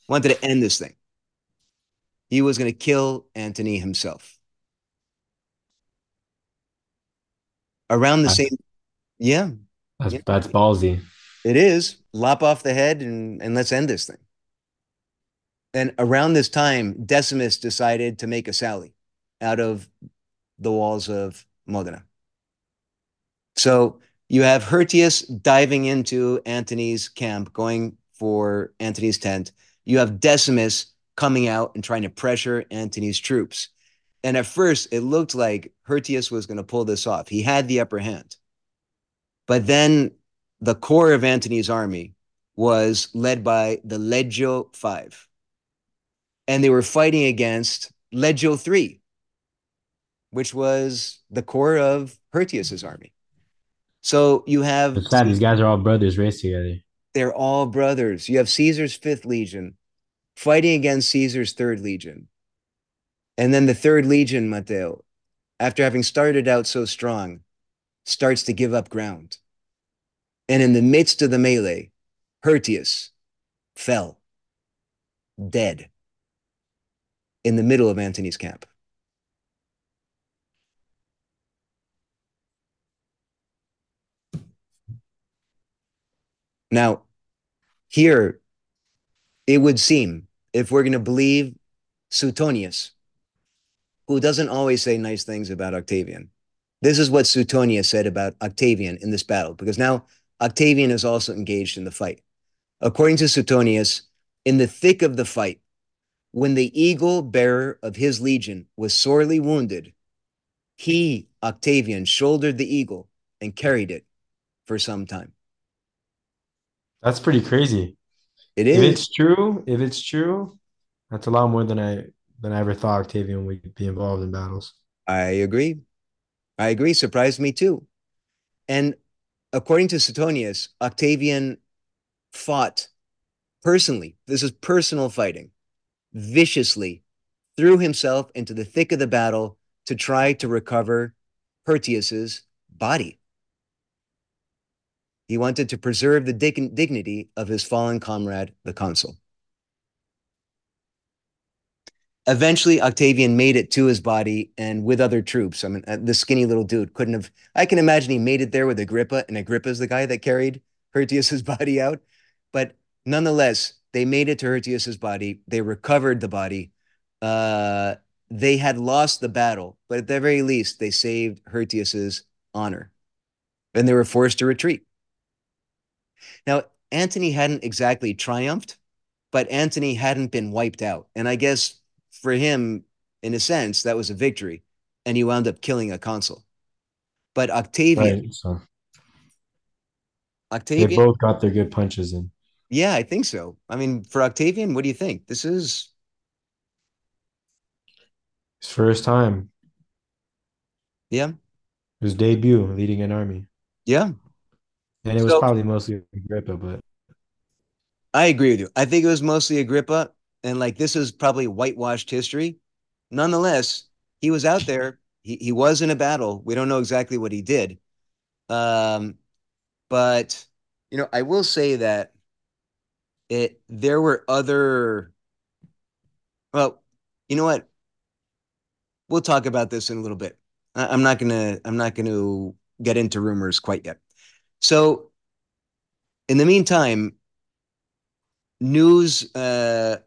Wanted to end this thing. He was going to kill Antony himself. Around the That's- same, yeah, That's Yeah. that's ballsy. It is. Lop off the head and, and let's end this thing. And around this time, Decimus decided to make a sally out of the walls of Modena. So you have Hirtius diving into Antony's camp, going for Antony's tent. You have Decimus coming out and trying to pressure Antony's troops. And at first, it looked like Hirtius was going to pull this off. He had the upper hand. But then the core of Antony's army was led by the Legio Five. And they were fighting against Legio Three, which was the core of Hirtius's army. So you have It's sad. These guys are all brothers raised together. they're all brothers. You have Caesar's fifth legion fighting against Caesar's third legion. And then the third legion, Matteo, after having started out so strong, starts to give up ground. And in the midst of the melee, Hirtius fell dead in the middle of Antony's camp. Now, here, it would seem, if we're going to believe Suetonius, who doesn't always say nice things about Octavian, this is what Suetonius said about Octavian in this battle, because now Octavian is also engaged in the fight. According to Suetonius, in the thick of the fight, when the eagle bearer of his legion was sorely wounded, he, Octavian, shouldered the eagle and carried it for some time. That's pretty crazy. It If it's true, if it's true, that's a lot more than I than I ever thought Octavian would be involved in battles. I agree. I agree. Surprised me too. And according to Suetonius, Octavian fought personally. This is personal fighting, viciously, threw himself into the thick of the battle to try to recover Hirtius's body. He wanted to preserve the dig- dignity of his fallen comrade, the consul. Eventually, Octavian made it to his body and with other troops. I mean, uh, the skinny little dude couldn't have. I can imagine he made it there with Agrippa, and Agrippa's the guy that carried Hirtius's body out. But nonetheless, they made it to Hirtius's body. They recovered the body. Uh, they had lost the battle, but at the very least, they saved Hirtius's honor, and they were forced to retreat. Now, Antony hadn't exactly triumphed, but Antony hadn't been wiped out, and I guess for him, in a sense, that was a victory, and he wound up killing a consul. But Octavian, Right. So they both got their good punches in. yeah, I think so. I mean, for Octavian, what do you think? This is His first time, yeah, his debut leading an army. yeah. And it was So- probably mostly Agrippa, but I agree with you. I think it was mostly Agrippa, and like this is probably whitewashed history. Nonetheless, he was out there. He he was in a battle. We don't know exactly what he did, um, but you know, I will say that it there were other. Well, you know what? We'll talk about this in a little bit. I, I'm not gonna. I'm not gonna get into rumors quite yet. So, in the meantime, news uh,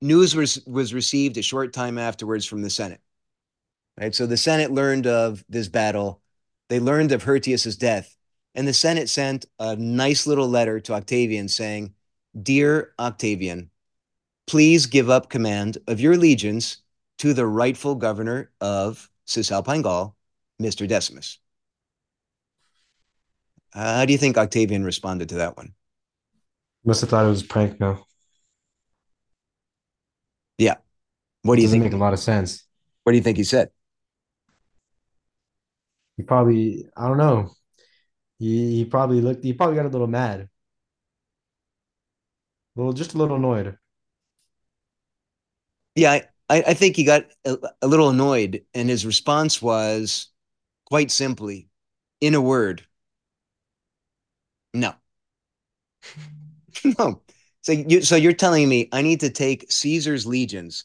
news was was received a short time afterwards from the Senate. Right, so the Senate learned of this battle. They learned of Hirtius's death, and the Senate sent a nice little letter to Octavian saying, "Dear Octavian, please give up command of your legions to the rightful governor of Cisalpine Gaul, Mr. Decimus." Uh, how do you think Octavian responded to that one? Must have thought it was a prank now. Yeah. What do you Doesn't think? make a lot of sense. What do you think he said? He probably, I don't know. He, he probably looked, he probably got a little mad. A little, just a little annoyed. Yeah, I, I I think he got a, a little annoyed, and his response was quite simply, in a word, no. no. So you so you're telling me I need to take Caesar's legions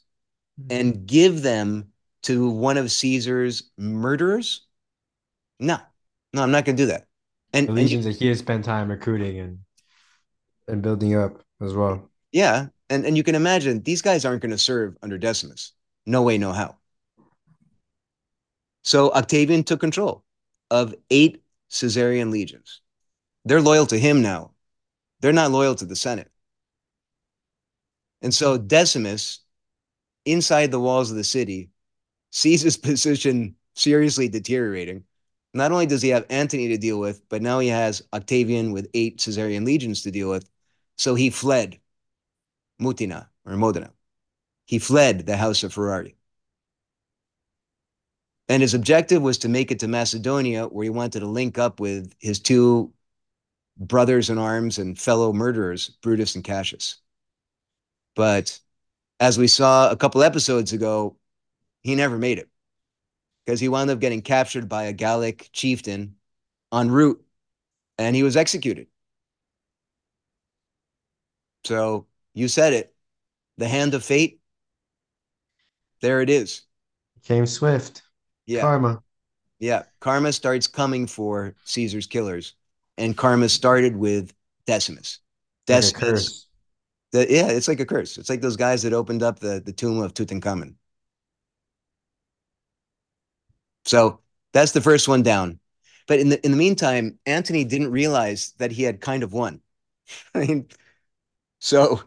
mm-hmm. and give them to one of Caesar's murderers? No. No, I'm not going to do that. And, The and legions that he has spent time recruiting and and building up as well. yeah, and and you can imagine these guys aren't going to serve under Decimus. No way, no how. So Octavian took control of eight Caesarian legions. They're loyal to him now. They're not loyal to the Senate. And so Decimus, inside the walls of the city, sees his position seriously deteriorating. Not only does he have Antony to deal with, but now he has Octavian with eight Caesarian legions to deal with. So he fled Mutina or Modena. He fled the house of Ferrari. And his objective was to make it to Macedonia, where he wanted to link up with his two brothers in arms and fellow murderers, Brutus and Cassius. But as we saw a couple episodes ago, he never made it because he wound up getting captured by a Gallic chieftain en route and he was executed. So you said it the hand of fate. There it is. Came swift. Yeah. Karma. Yeah, karma starts coming for Caesar's killers, and karma started with Decimus. Like Decimus, curse. the- yeah, it's like a curse. It's like those guys that opened up the, the tomb of Tutankhamun. So that's the first one down. But in the in the meantime, Antony didn't realize that he had kind of won. I mean, so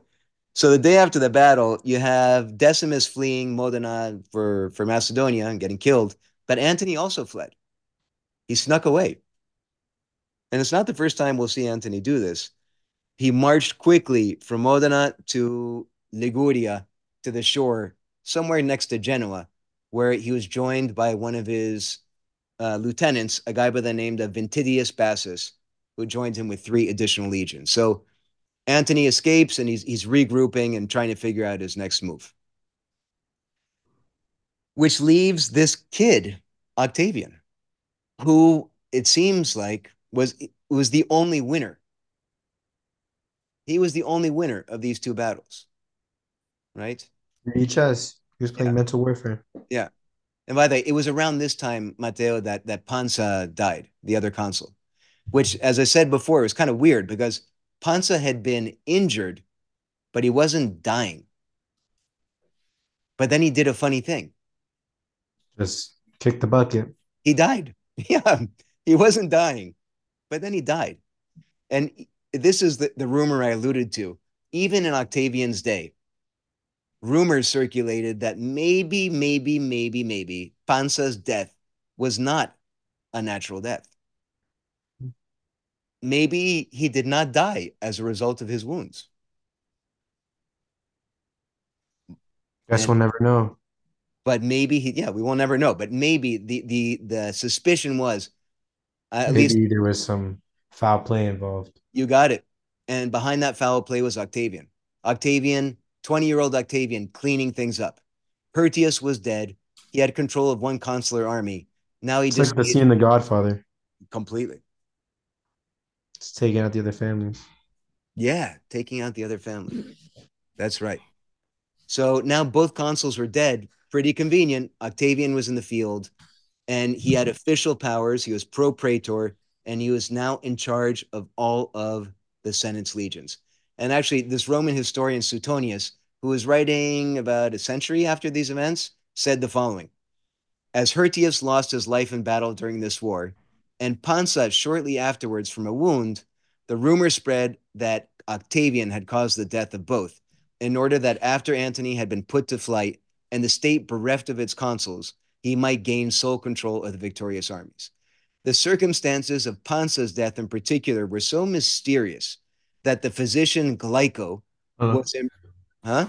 so the day after the battle, you have Decimus fleeing Modena for for Macedonia and getting killed, but Antony also fled. He snuck away. And it's not the first time we'll see Antony do this. He marched quickly from Modena to Liguria to the shore, somewhere next to Genoa, where he was joined by one of his uh, lieutenants, a guy by the name of Ventidius Bassus, who joined him with three additional legions. So Antony escapes and he's he's regrouping and trying to figure out his next move. Which leaves this kid, Octavian, who it seems like was was the only winner. He was the only winner of these two battles. Right? EHS. He was playing Yeah. mental warfare. Yeah, and by the way, it was around this time, Matteo, that that Pansa died, the other consul, which, as I said before, it was kind of weird because Pansa had been injured, but he wasn't dying. But then he did a funny thing. Just kick the bucket. He died. Yeah, he wasn't dying, but then he died. And this is the, the rumor I alluded to. Even in Octavian's day, rumors circulated that maybe, maybe, maybe, maybe Pansa's death was not a natural death. Maybe he did not die as a result of his wounds. Guess And- we'll never know. But maybe he, yeah, we will never know. But maybe the the the suspicion was, at least Maybe there was some foul play involved. You got it. And behind that foul play was Octavian. Octavian, 20 year old Octavian, cleaning things up. Hirtius was dead. He had control of one consular army. Now he It's just like the scene in The Godfather. completely. It's taking out the other families. Yeah, taking out the other family. That's right. So now both consuls were dead. Pretty convenient. Octavian was in the field and he had official powers. He was pro praetor and he was now in charge of all of the Senate's legions. And actually, this Roman historian Suetonius, who was writing about a century after these events, said the following As Hirtius lost his life in battle during this war, and Pansa shortly afterwards from a wound, the rumor spread that Octavian had caused the death of both, in order that after Antony had been put to flight and the state bereft of its consuls, he might gain sole control of the victorious armies. The circumstances of Pansa's death in particular were so mysterious that the physician Glyco Uh, was in, huh?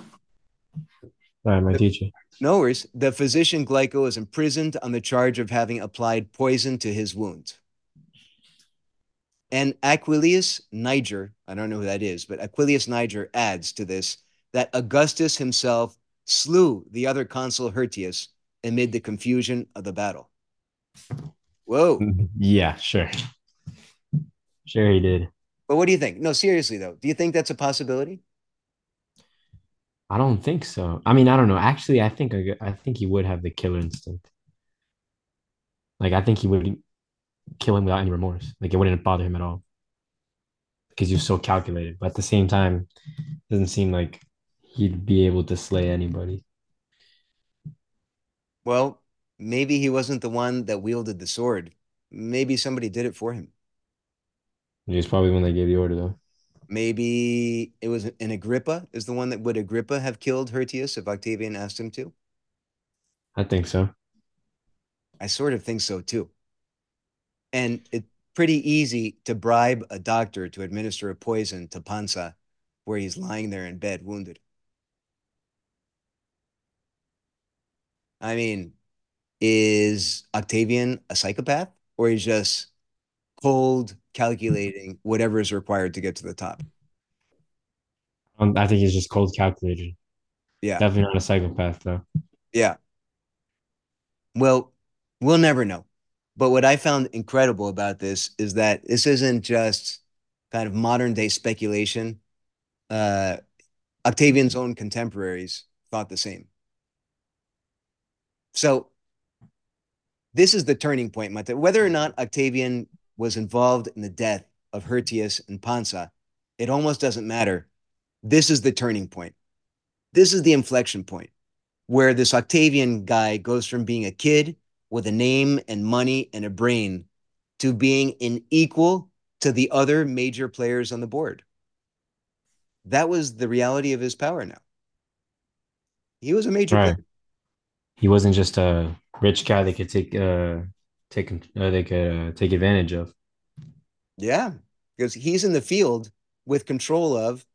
Sorry, my teacher. No worries. The physician Glyco was imprisoned on the charge of having applied poison to his wound. And Aquilius Niger, I don't know who that is, but Aquilius Niger adds to this that Augustus himself slew the other consul Hirtius amid the confusion of the battle. Whoa. Yeah, sure. Sure, he did. But what do you think? No, seriously though, do you think that's a possibility? I don't think so. I mean, I don't know. Actually, I think I, think he would have the killer instinct. Like, I think he would kill him without any remorse. Like, it wouldn't bother him at all because he was so calculated. But at the same time, it doesn't seem like he'd be able to slay anybody. Well, maybe he wasn't the one that wielded the sword. Maybe somebody did it for him. He was probably when they gave the order, though. Maybe it was an Agrippa is the one that would Agrippa have killed Hirtius if Octavian asked him to? I think so. I sort of think so too. And it's pretty easy to bribe a doctor to administer a poison to Pansa where he's lying there in bed wounded. I mean, is Octavian a psychopath or he's just cold calculating whatever is required to get to the top? Um, I think he's just cold calculated. Yeah. Definitely not a psychopath, though. Yeah. Well, we'll never know. But what I found incredible about this is that this isn't just kind of modern day speculation. Uh, Octavian's own contemporaries thought the same. So this is the turning point, Mate. Whether or not Octavian was involved in the death of Hirtius and Pansa, it almost doesn't matter. This is the turning point. This is the inflection point where this Octavian guy goes from being a kid with a name and money and a brain to being an equal to the other major players on the board. That was the reality of his power now. He was a major Right. player. He wasn't just a rich guy they could take uh take uh, they could uh, take advantage of. Yeah, because he's in the field with control of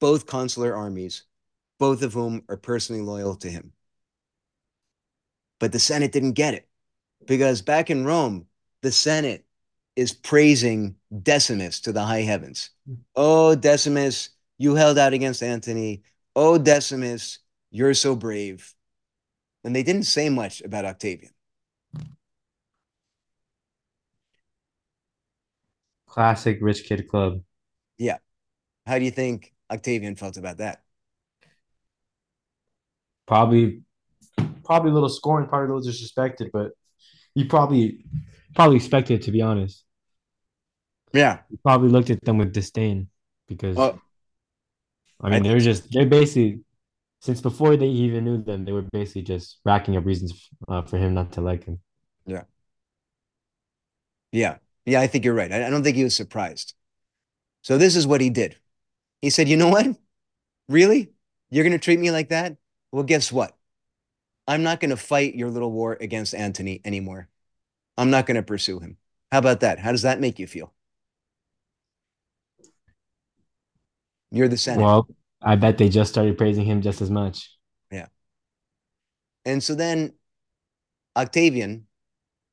both consular armies, both of whom are personally loyal to him. But the Senate didn't get it because back in Rome, the Senate is praising Decimus to the high heavens. Oh, Decimus, you held out against Antony. Oh, Decimus, you're so brave. And they didn't say much about Octavian. Classic rich kid club. Yeah. How do you think Octavian felt about that? Probably, probably a little scorned, probably a little disrespected, but he probably probably expected it, to be honest. Yeah. He probably looked at them with disdain because Oh, I mean I they're just they're basically since before they even knew them, they were basically just racking up reasons uh, for him not to like him. Yeah. Yeah. Yeah, I think you're right. I, I don't think he was surprised. So this is what he did. He said, You know what? Really? You're going to treat me like that? Well, guess what? I'm not going to fight your little war against Antony anymore. I'm not going to pursue him. How about that? How does that make you feel? You're the Senate. Well, I bet they just started praising him just as much. Yeah. And so then Octavian,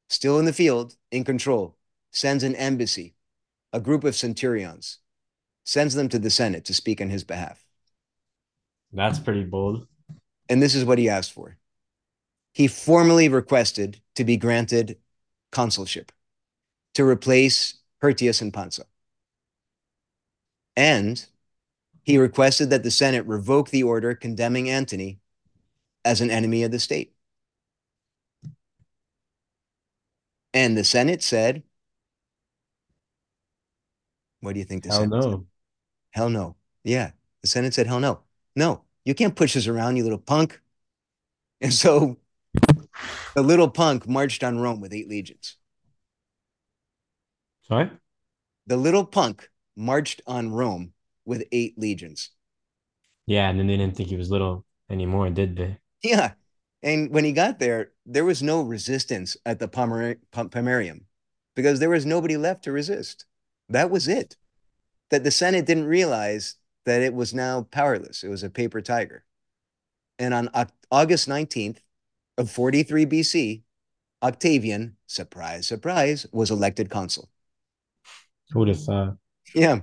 still in the field, in control, sends an embassy, a group of centurions, sends them to the Senate to speak on his behalf. That's pretty bold. And this is what he asked for. He formally requested to be granted consulship to replace Hirtius and Pansa. And he requested that the Senate revoke the order condemning Antony as an enemy of the state. And the Senate said, What do you think the Hell Senate said? no. Hell no. Yeah. The Senate said, Hell no. No. You can't push us around, you little punk. And so the little punk marched on Rome with eight legions. Sorry? The little punk marched on Rome with eight legions. Yeah, and then they didn't think he was little anymore, did they? Yeah. And when he got there, there was no resistance at the Pomer- Pomerium because there was nobody left to resist. That was it. That the Senate didn't realize that it was now powerless. It was a paper tiger. And on August 19th of 43 BC, Octavian, surprise, surprise, was elected consul. Who would have thought? Yeah.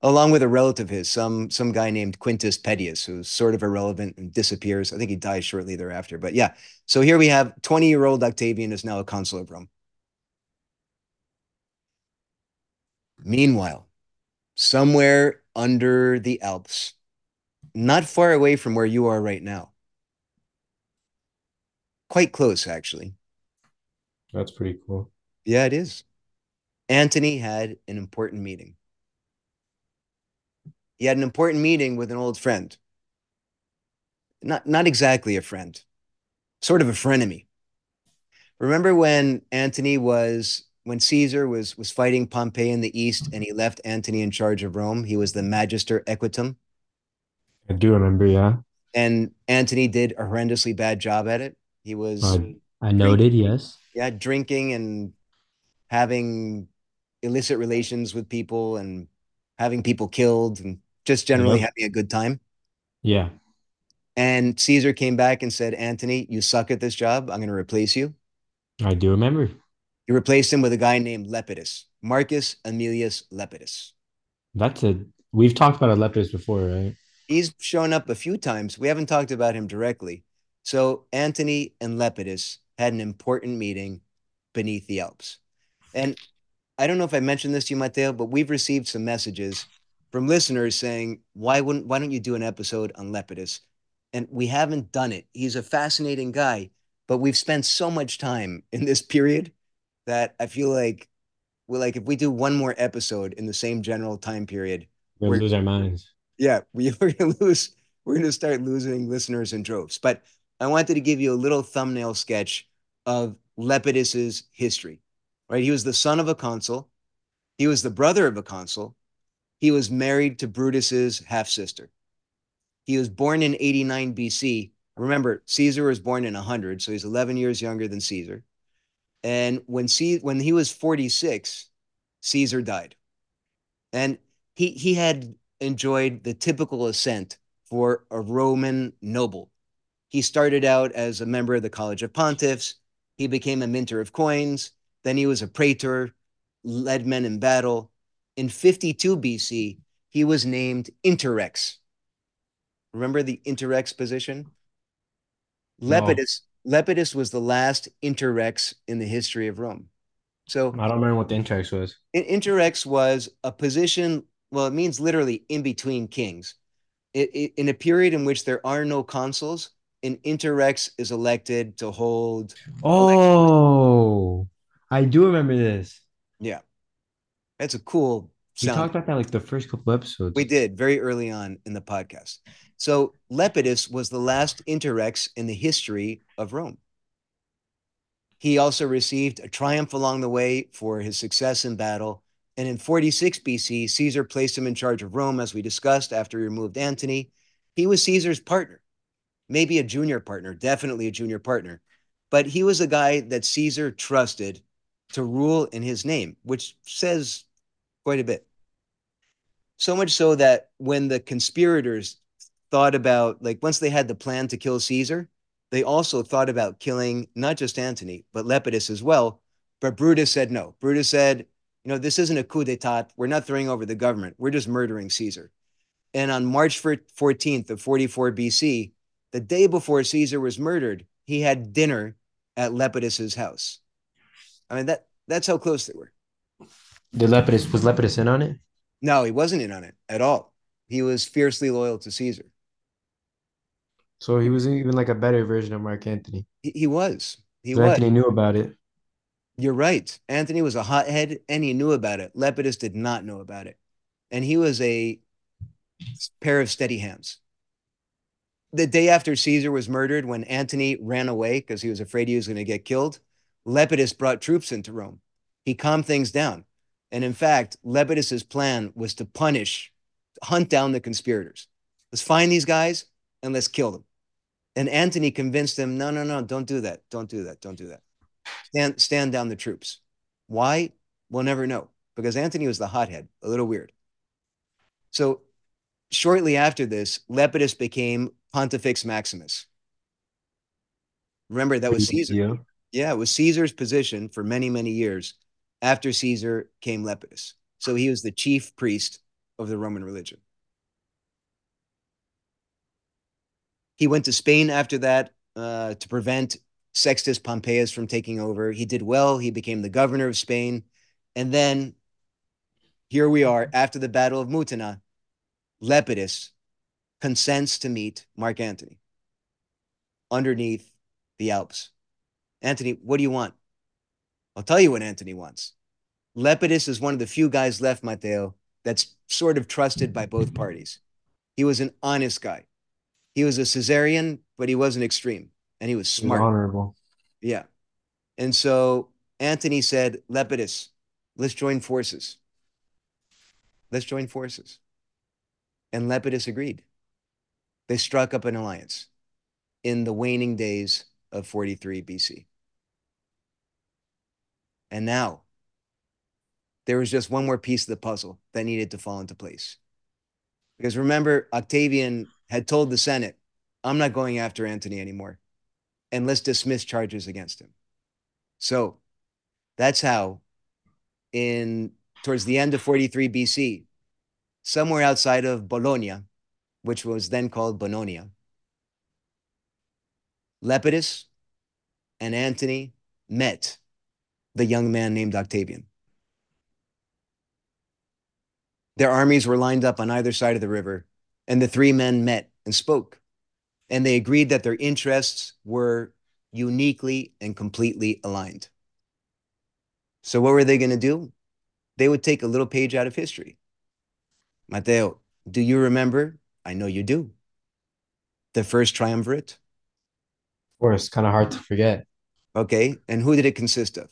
Along with a relative of his, some some guy named Quintus Pedius, who's sort of irrelevant and disappears. I think he dies shortly thereafter. But yeah, so here we have 20-year-old Octavian is now a consul of Rome. Meanwhile, somewhere under the Alps, not far away from where you are right now, quite close, actually. That's pretty cool. Yeah, it is. Antony had an important meeting. He had an important meeting with an old friend. Not, not exactly a friend, sort of a frenemy. Remember when Antony was when Caesar was was fighting Pompey in the east and he left Antony in charge of Rome? He was the Magister Equitum. I do remember, yeah. And Antony did a horrendously bad job at it. He was Uh, I noted, yes. yeah, drinking and having illicit relations with people and having people killed and just generally having a good time. Yeah. And Caesar came back and said, Antony, you suck at this job. I'm going to replace you. I do remember. He replaced him with a guy named Lepidus, Marcus Aemilius Lepidus. That's a we've talked about Lepidus before, right? He's shown up a few times. We haven't talked about him directly. So Antony and Lepidus had an important meeting beneath the Alps. And I don't know if I mentioned this to you, Matteo, but we've received some messages from listeners saying, why wouldn't why don't you do an episode on Lepidus? And we haven't done it. He's a fascinating guy, but we've spent so much time in this period that I feel like we're like if we do one more episode in the same general time period, We'll We're- lose our minds. yeah, we, we're gonna lose. We're gonna start losing listeners in droves. But I wanted to give you a little thumbnail sketch of Lepidus's history. Right, he was the son of a consul. He was the brother of a consul. He was married to Brutus's half sister. He was born in 89 BC. Remember, Caesar was born in 100, so he's 11 years younger than Caesar. And when C- when he was 46, Caesar died. And he he had enjoyed the typical ascent for a Roman noble. He started out as a member of the College of Pontiffs. He became a minter of coins. Then he was a praetor, led men in battle. In 52 BC, he was named interrex. Remember the interrex position? No. Lepidus, Lepidus was the last interrex in the history of Rome. So I don't remember what the interrex was. in- interrex was a position, well, it means literally in between kings. It, it, in a period in which there are no consuls, an interrex is elected to hold. Oh, I do remember this. Yeah. That's a cool We talked about that like the first couple episodes. We did very early on in the podcast. So Lepidus was the last interrex in the history of Rome. He also received a triumph along the way for his success in battle. And in 46 BC, Caesar placed him in charge of Rome, as we discussed, after he removed Antony. He was Caesar's partner, maybe a junior partner, definitely a junior partner. But he was a guy that Caesar trusted to rule in his name, which says quite a bit. So much so that when the conspirators thought about, like, once they had the plan to kill Caesar, they also thought about killing not just Antony, but Lepidus as well. But Brutus said no. Brutus said, you know, this isn't a coup d'etat. We're not throwing over the government. We're just murdering Caesar. And on March 14th of 44 BC, the day before Caesar was murdered, he had dinner at Lepidus's house. I mean, that that's how close they were. Did Lepidus was Lepidus in on it? No, he wasn't in on it at all. He was fiercely loyal to Caesar. So he was even like a better version of Mark Antony. He, he was. He So was. Antony knew about it. You're right. Antony was a hothead and he knew about it. Lepidus did not know about it. And he was a pair of steady hands. the day after Caesar was murdered, when Antony ran away because he was afraid he was going to get killed, Lepidus brought troops into Rome. He calmed things down. And in fact, Lepidus's plan was to punish, hunt down the conspirators. Let's find these guys and let's kill them. And Antony convinced him, no, no, no, don't do that. Don't do that. Don't do that. Stand, stand down the troops. Why? We'll never know because Antony was the hothead, a little weird. So shortly after this, Lepidus became Pontifex Maximus. Remember, that was Caesar. Yeah. yeah, it was Caesar's position for many, many years. After Caesar came Lepidus. So he was the chief priest of the Roman religion. He went to Spain after that uh, to prevent Sextus Pompeius from taking over. He did well. He became the governor of Spain. And then here we are after the Battle of Mutina. Lepidus consents to meet Mark Antony underneath the Alps. Antony, what do you want? I'll tell you what Antony wants. Lepidus is one of the few guys left, Matteo, that's sort of trusted by both parties. He was an honest guy. He was a Caesarian, but he wasn't extreme, and he was smart. Honorable. Yeah. And so Antony said, Lepidus, let's join forces. Let's join forces. And Lepidus agreed. They struck up an alliance in the waning days of 43 BC. And now there was just one more piece of the puzzle that needed to fall into place. Because remember, Octavian had told the Senate, I'm not going after Antony anymore, and let's dismiss charges against him. So that's how, in towards the end of 43 BC, somewhere outside of Bologna, which was then called Bononia, Lepidus and Antony met the young man named Octavian. Their armies were lined up on either side of the river, and the three men met and spoke. And they agreed that their interests were uniquely and completely aligned. So, what were they going to do? They would take a little page out of history. Matteo, do you remember? I know you do. The first triumvirate? Of course, kind of hard to forget. Okay. And who did it consist of?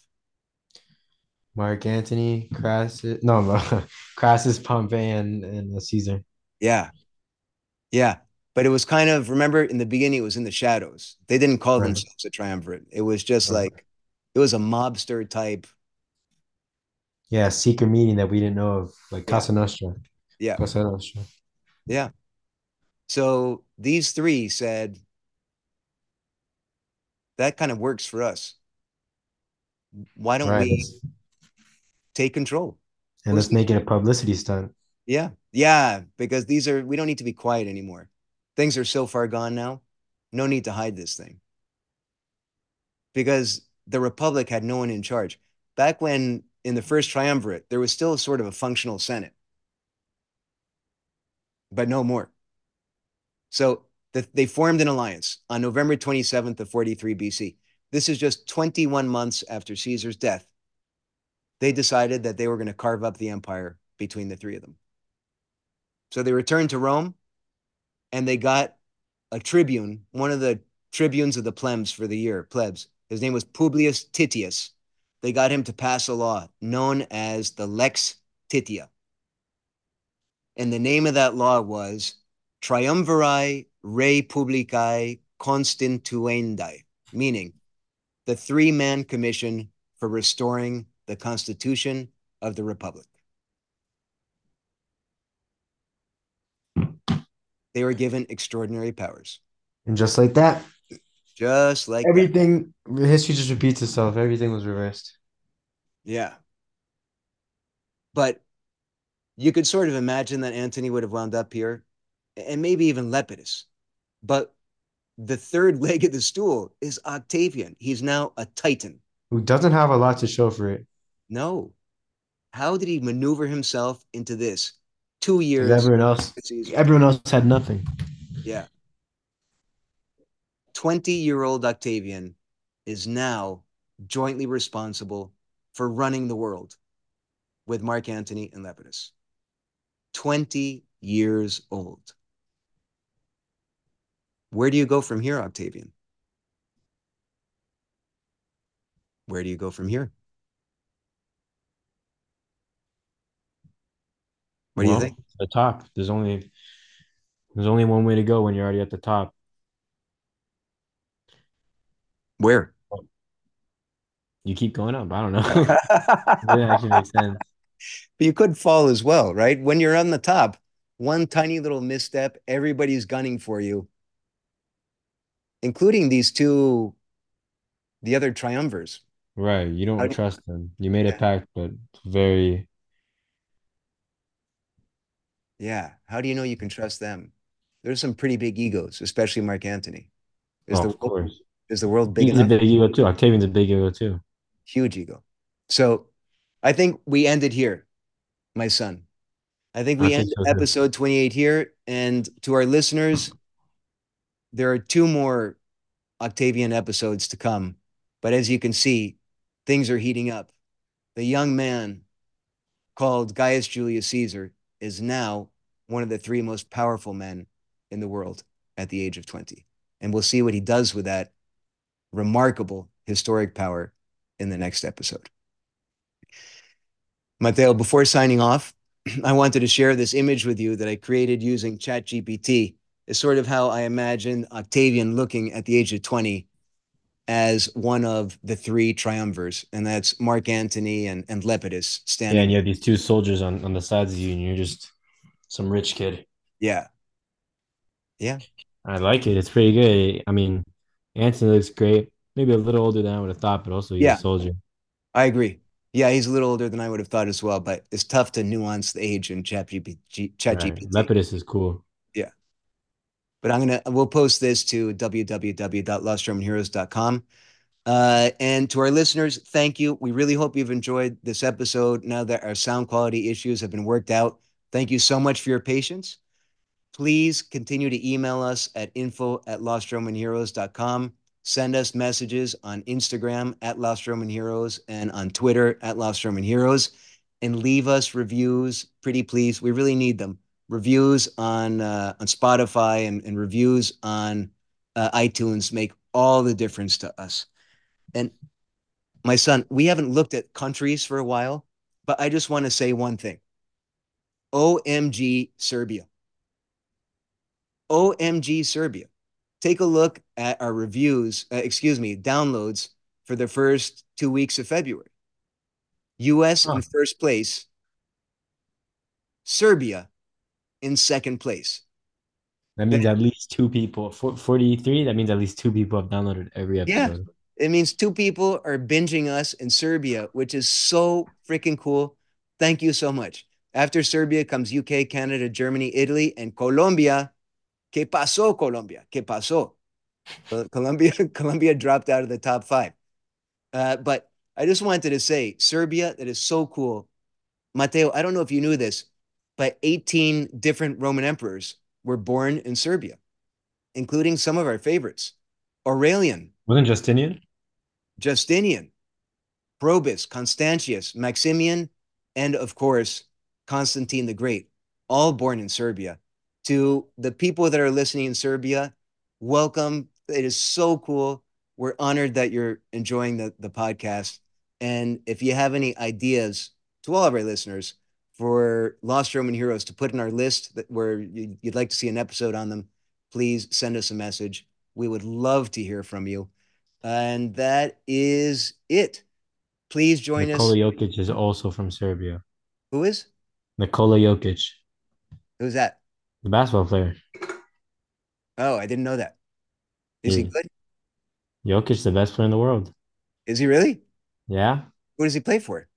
Mark Antony, Crassus, no, Crassus, Pompey, and, and uh, Caesar. Yeah. Yeah. But it was kind of, remember in the beginning, it was in the shadows. They didn't call right. themselves a triumvirate. It was just right. like, it was a mobster type. Yeah, secret meeting that we didn't know of, like Casa Nostra. Yeah. Casa Nostra. Yeah. So these three said, that kind of works for us. Why don't right. we take control. And let's make it a publicity stunt. Yeah. Yeah. Because these are, we don't need to be quiet anymore. Things are so far gone now. No need to hide this thing. Because the Republic had no one in charge. Back when in the first triumvirate, there was still sort of a functional Senate, but no more. So the, they formed an alliance on November 27th of 43 BC. This is just 21 months after Caesar's death they decided that they were going to carve up the empire between the three of them. So they returned to Rome and they got a tribune, one of the tribunes of the plebs for the year, plebs. His name was Publius Titius. They got him to pass a law known as the Lex Titia. And the name of that law was Triumviri Rei Publicae Constituendae, meaning the three man commission for restoring the Constitution of the Republic. They were given extraordinary powers. And just like that, just like everything, that. history just repeats itself. Everything was reversed. Yeah. But you could sort of imagine that Antony would have wound up here and maybe even Lepidus. But the third leg of the stool is Octavian. He's now a titan. Who doesn't have a lot to show for it. No. How did he maneuver himself into this? Two years. Everyone else, everyone else had nothing. Yeah. 20 year old Octavian is now jointly responsible for running the world with Mark Antony and Lepidus. 20 years old. Where do you go from here, Octavian? Where do you go from here? What do you think? The top. There's only there's only one way to go when you're already at the top. Where? You keep going up. I don't know. Actually make sense. But you could fall as well, right? When you're on the top, one tiny little misstep, everybody's gunning for you, including these two, the other triumvirs. Right. You don't do- trust them. You made a pact, but very Yeah. How do you know you can trust them? There's some pretty big egos, especially Mark Antony. Is oh, the of course. is the world big He's a big ego too. Octavian's a big ego too. Huge ego. So I think we ended here, my son. I think I we think end so, episode 28 here. And to our listeners, there are two more Octavian episodes to come. But as you can see, things are heating up. The young man called Gaius Julius Caesar is now one of the three most powerful men in the world at the age of 20. And we'll see what he does with that remarkable historic power in the next episode. Matteo, before signing off, I wanted to share this image with you that I created using ChatGPT. It's sort of how I imagine Octavian looking at the age of 20 as one of the three triumvirs, and that's Mark Antony and, and Lepidus standing. Yeah, and you have these two soldiers on, on the sides of you, and you're just some rich kid. Yeah. Yeah. I like it. It's pretty good. I mean, Antony looks great. Maybe a little older than I would have thought, but also he's Yeah. a soldier. I agree. Yeah, he's a little older than I would have thought as well, but it's tough to nuance the age in ChatGPT. Right. ChatGPT. Lepidus is cool. But I'm gonna we'll post this to www.lostromanheroes.com. Uh, and to our listeners, thank you. We really hope you've enjoyed this episode. Now that our sound quality issues have been worked out, thank you so much for your patience. Please continue to email us at info at lostromanheroes.com. Send us messages on Instagram at Lost Roman Heroes and on Twitter at Lost Roman Heroes. And leave us reviews, pretty please. We really need them reviews on uh, on Spotify and, and reviews on uh, iTunes make all the difference to us. And my son, we haven't looked at countries for a while, but I just want to say one thing. OMG Serbia. OMG Serbia. Take a look at our reviews, uh, excuse me, downloads for the first two weeks of February. US Huh. in first place, Serbia in second place. That means at least two people. For- 43, that means at least two people have downloaded every episode. Yeah. It means two people are binging us in Serbia, which is so freaking cool. Thank you so much. After Serbia comes UK, Canada, Germany, Italy, and Colombia. ¿Qué pasó, Colombia? ¿Qué pasó? Colombia, Colombia dropped out of the top five. Uh, but I just wanted to say, Serbia, that is so cool. Matteo, I don't know if you knew this, but 18 different Roman emperors were born in Serbia, including some of our favorites. Aurelian, Wasn't Justinian? Justinian, Probus, Constantius, Maximian, and of course, Constantine the Great, all born in Serbia. To the people that are listening in Serbia, welcome. It is so cool. We're honored that you're enjoying the, the podcast. And if you have any ideas to all of our listeners for Lost Roman Heroes to put in our list that where you- you'd like to see an episode on them, please send us a message. We would love to hear from you. And that is it. Please join Nikola us. Jokic is also from Serbia. Who is? Nikola Jokic, Who's that? the basketball player. Oh, I didn't know that. Is he good? Jokic, is the best player in the world. Is he really? Yeah. Who does he play for?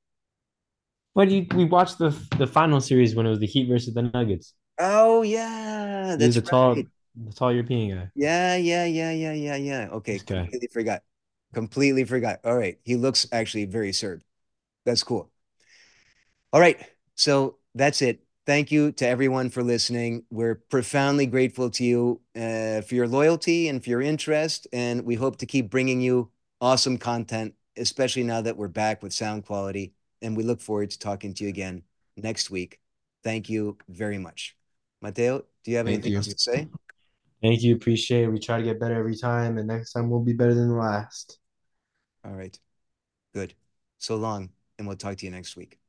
But you, we watched the the final series when it was the Heat versus the Nuggets. Oh yeah, that's a tall, the tall European guy. Yeah, yeah, yeah, yeah, yeah, yeah. Okay, This guy. completely forgot. Completely forgot. All right, he looks actually very Serb. That's cool. All right, so that's it. Thank you to everyone for listening. We're profoundly grateful to you uh, for your loyalty and for your interest, and we hope to keep bringing you awesome content, especially now that we're back with sound quality. And we look forward to talking to you again next week. Thank you very much. Matteo, do you have Thank anything you. else to say? Thank you. Appreciate it. We try to get better every time, and next time we'll be better than the last. All right. Good. So long, and we'll talk to you next week.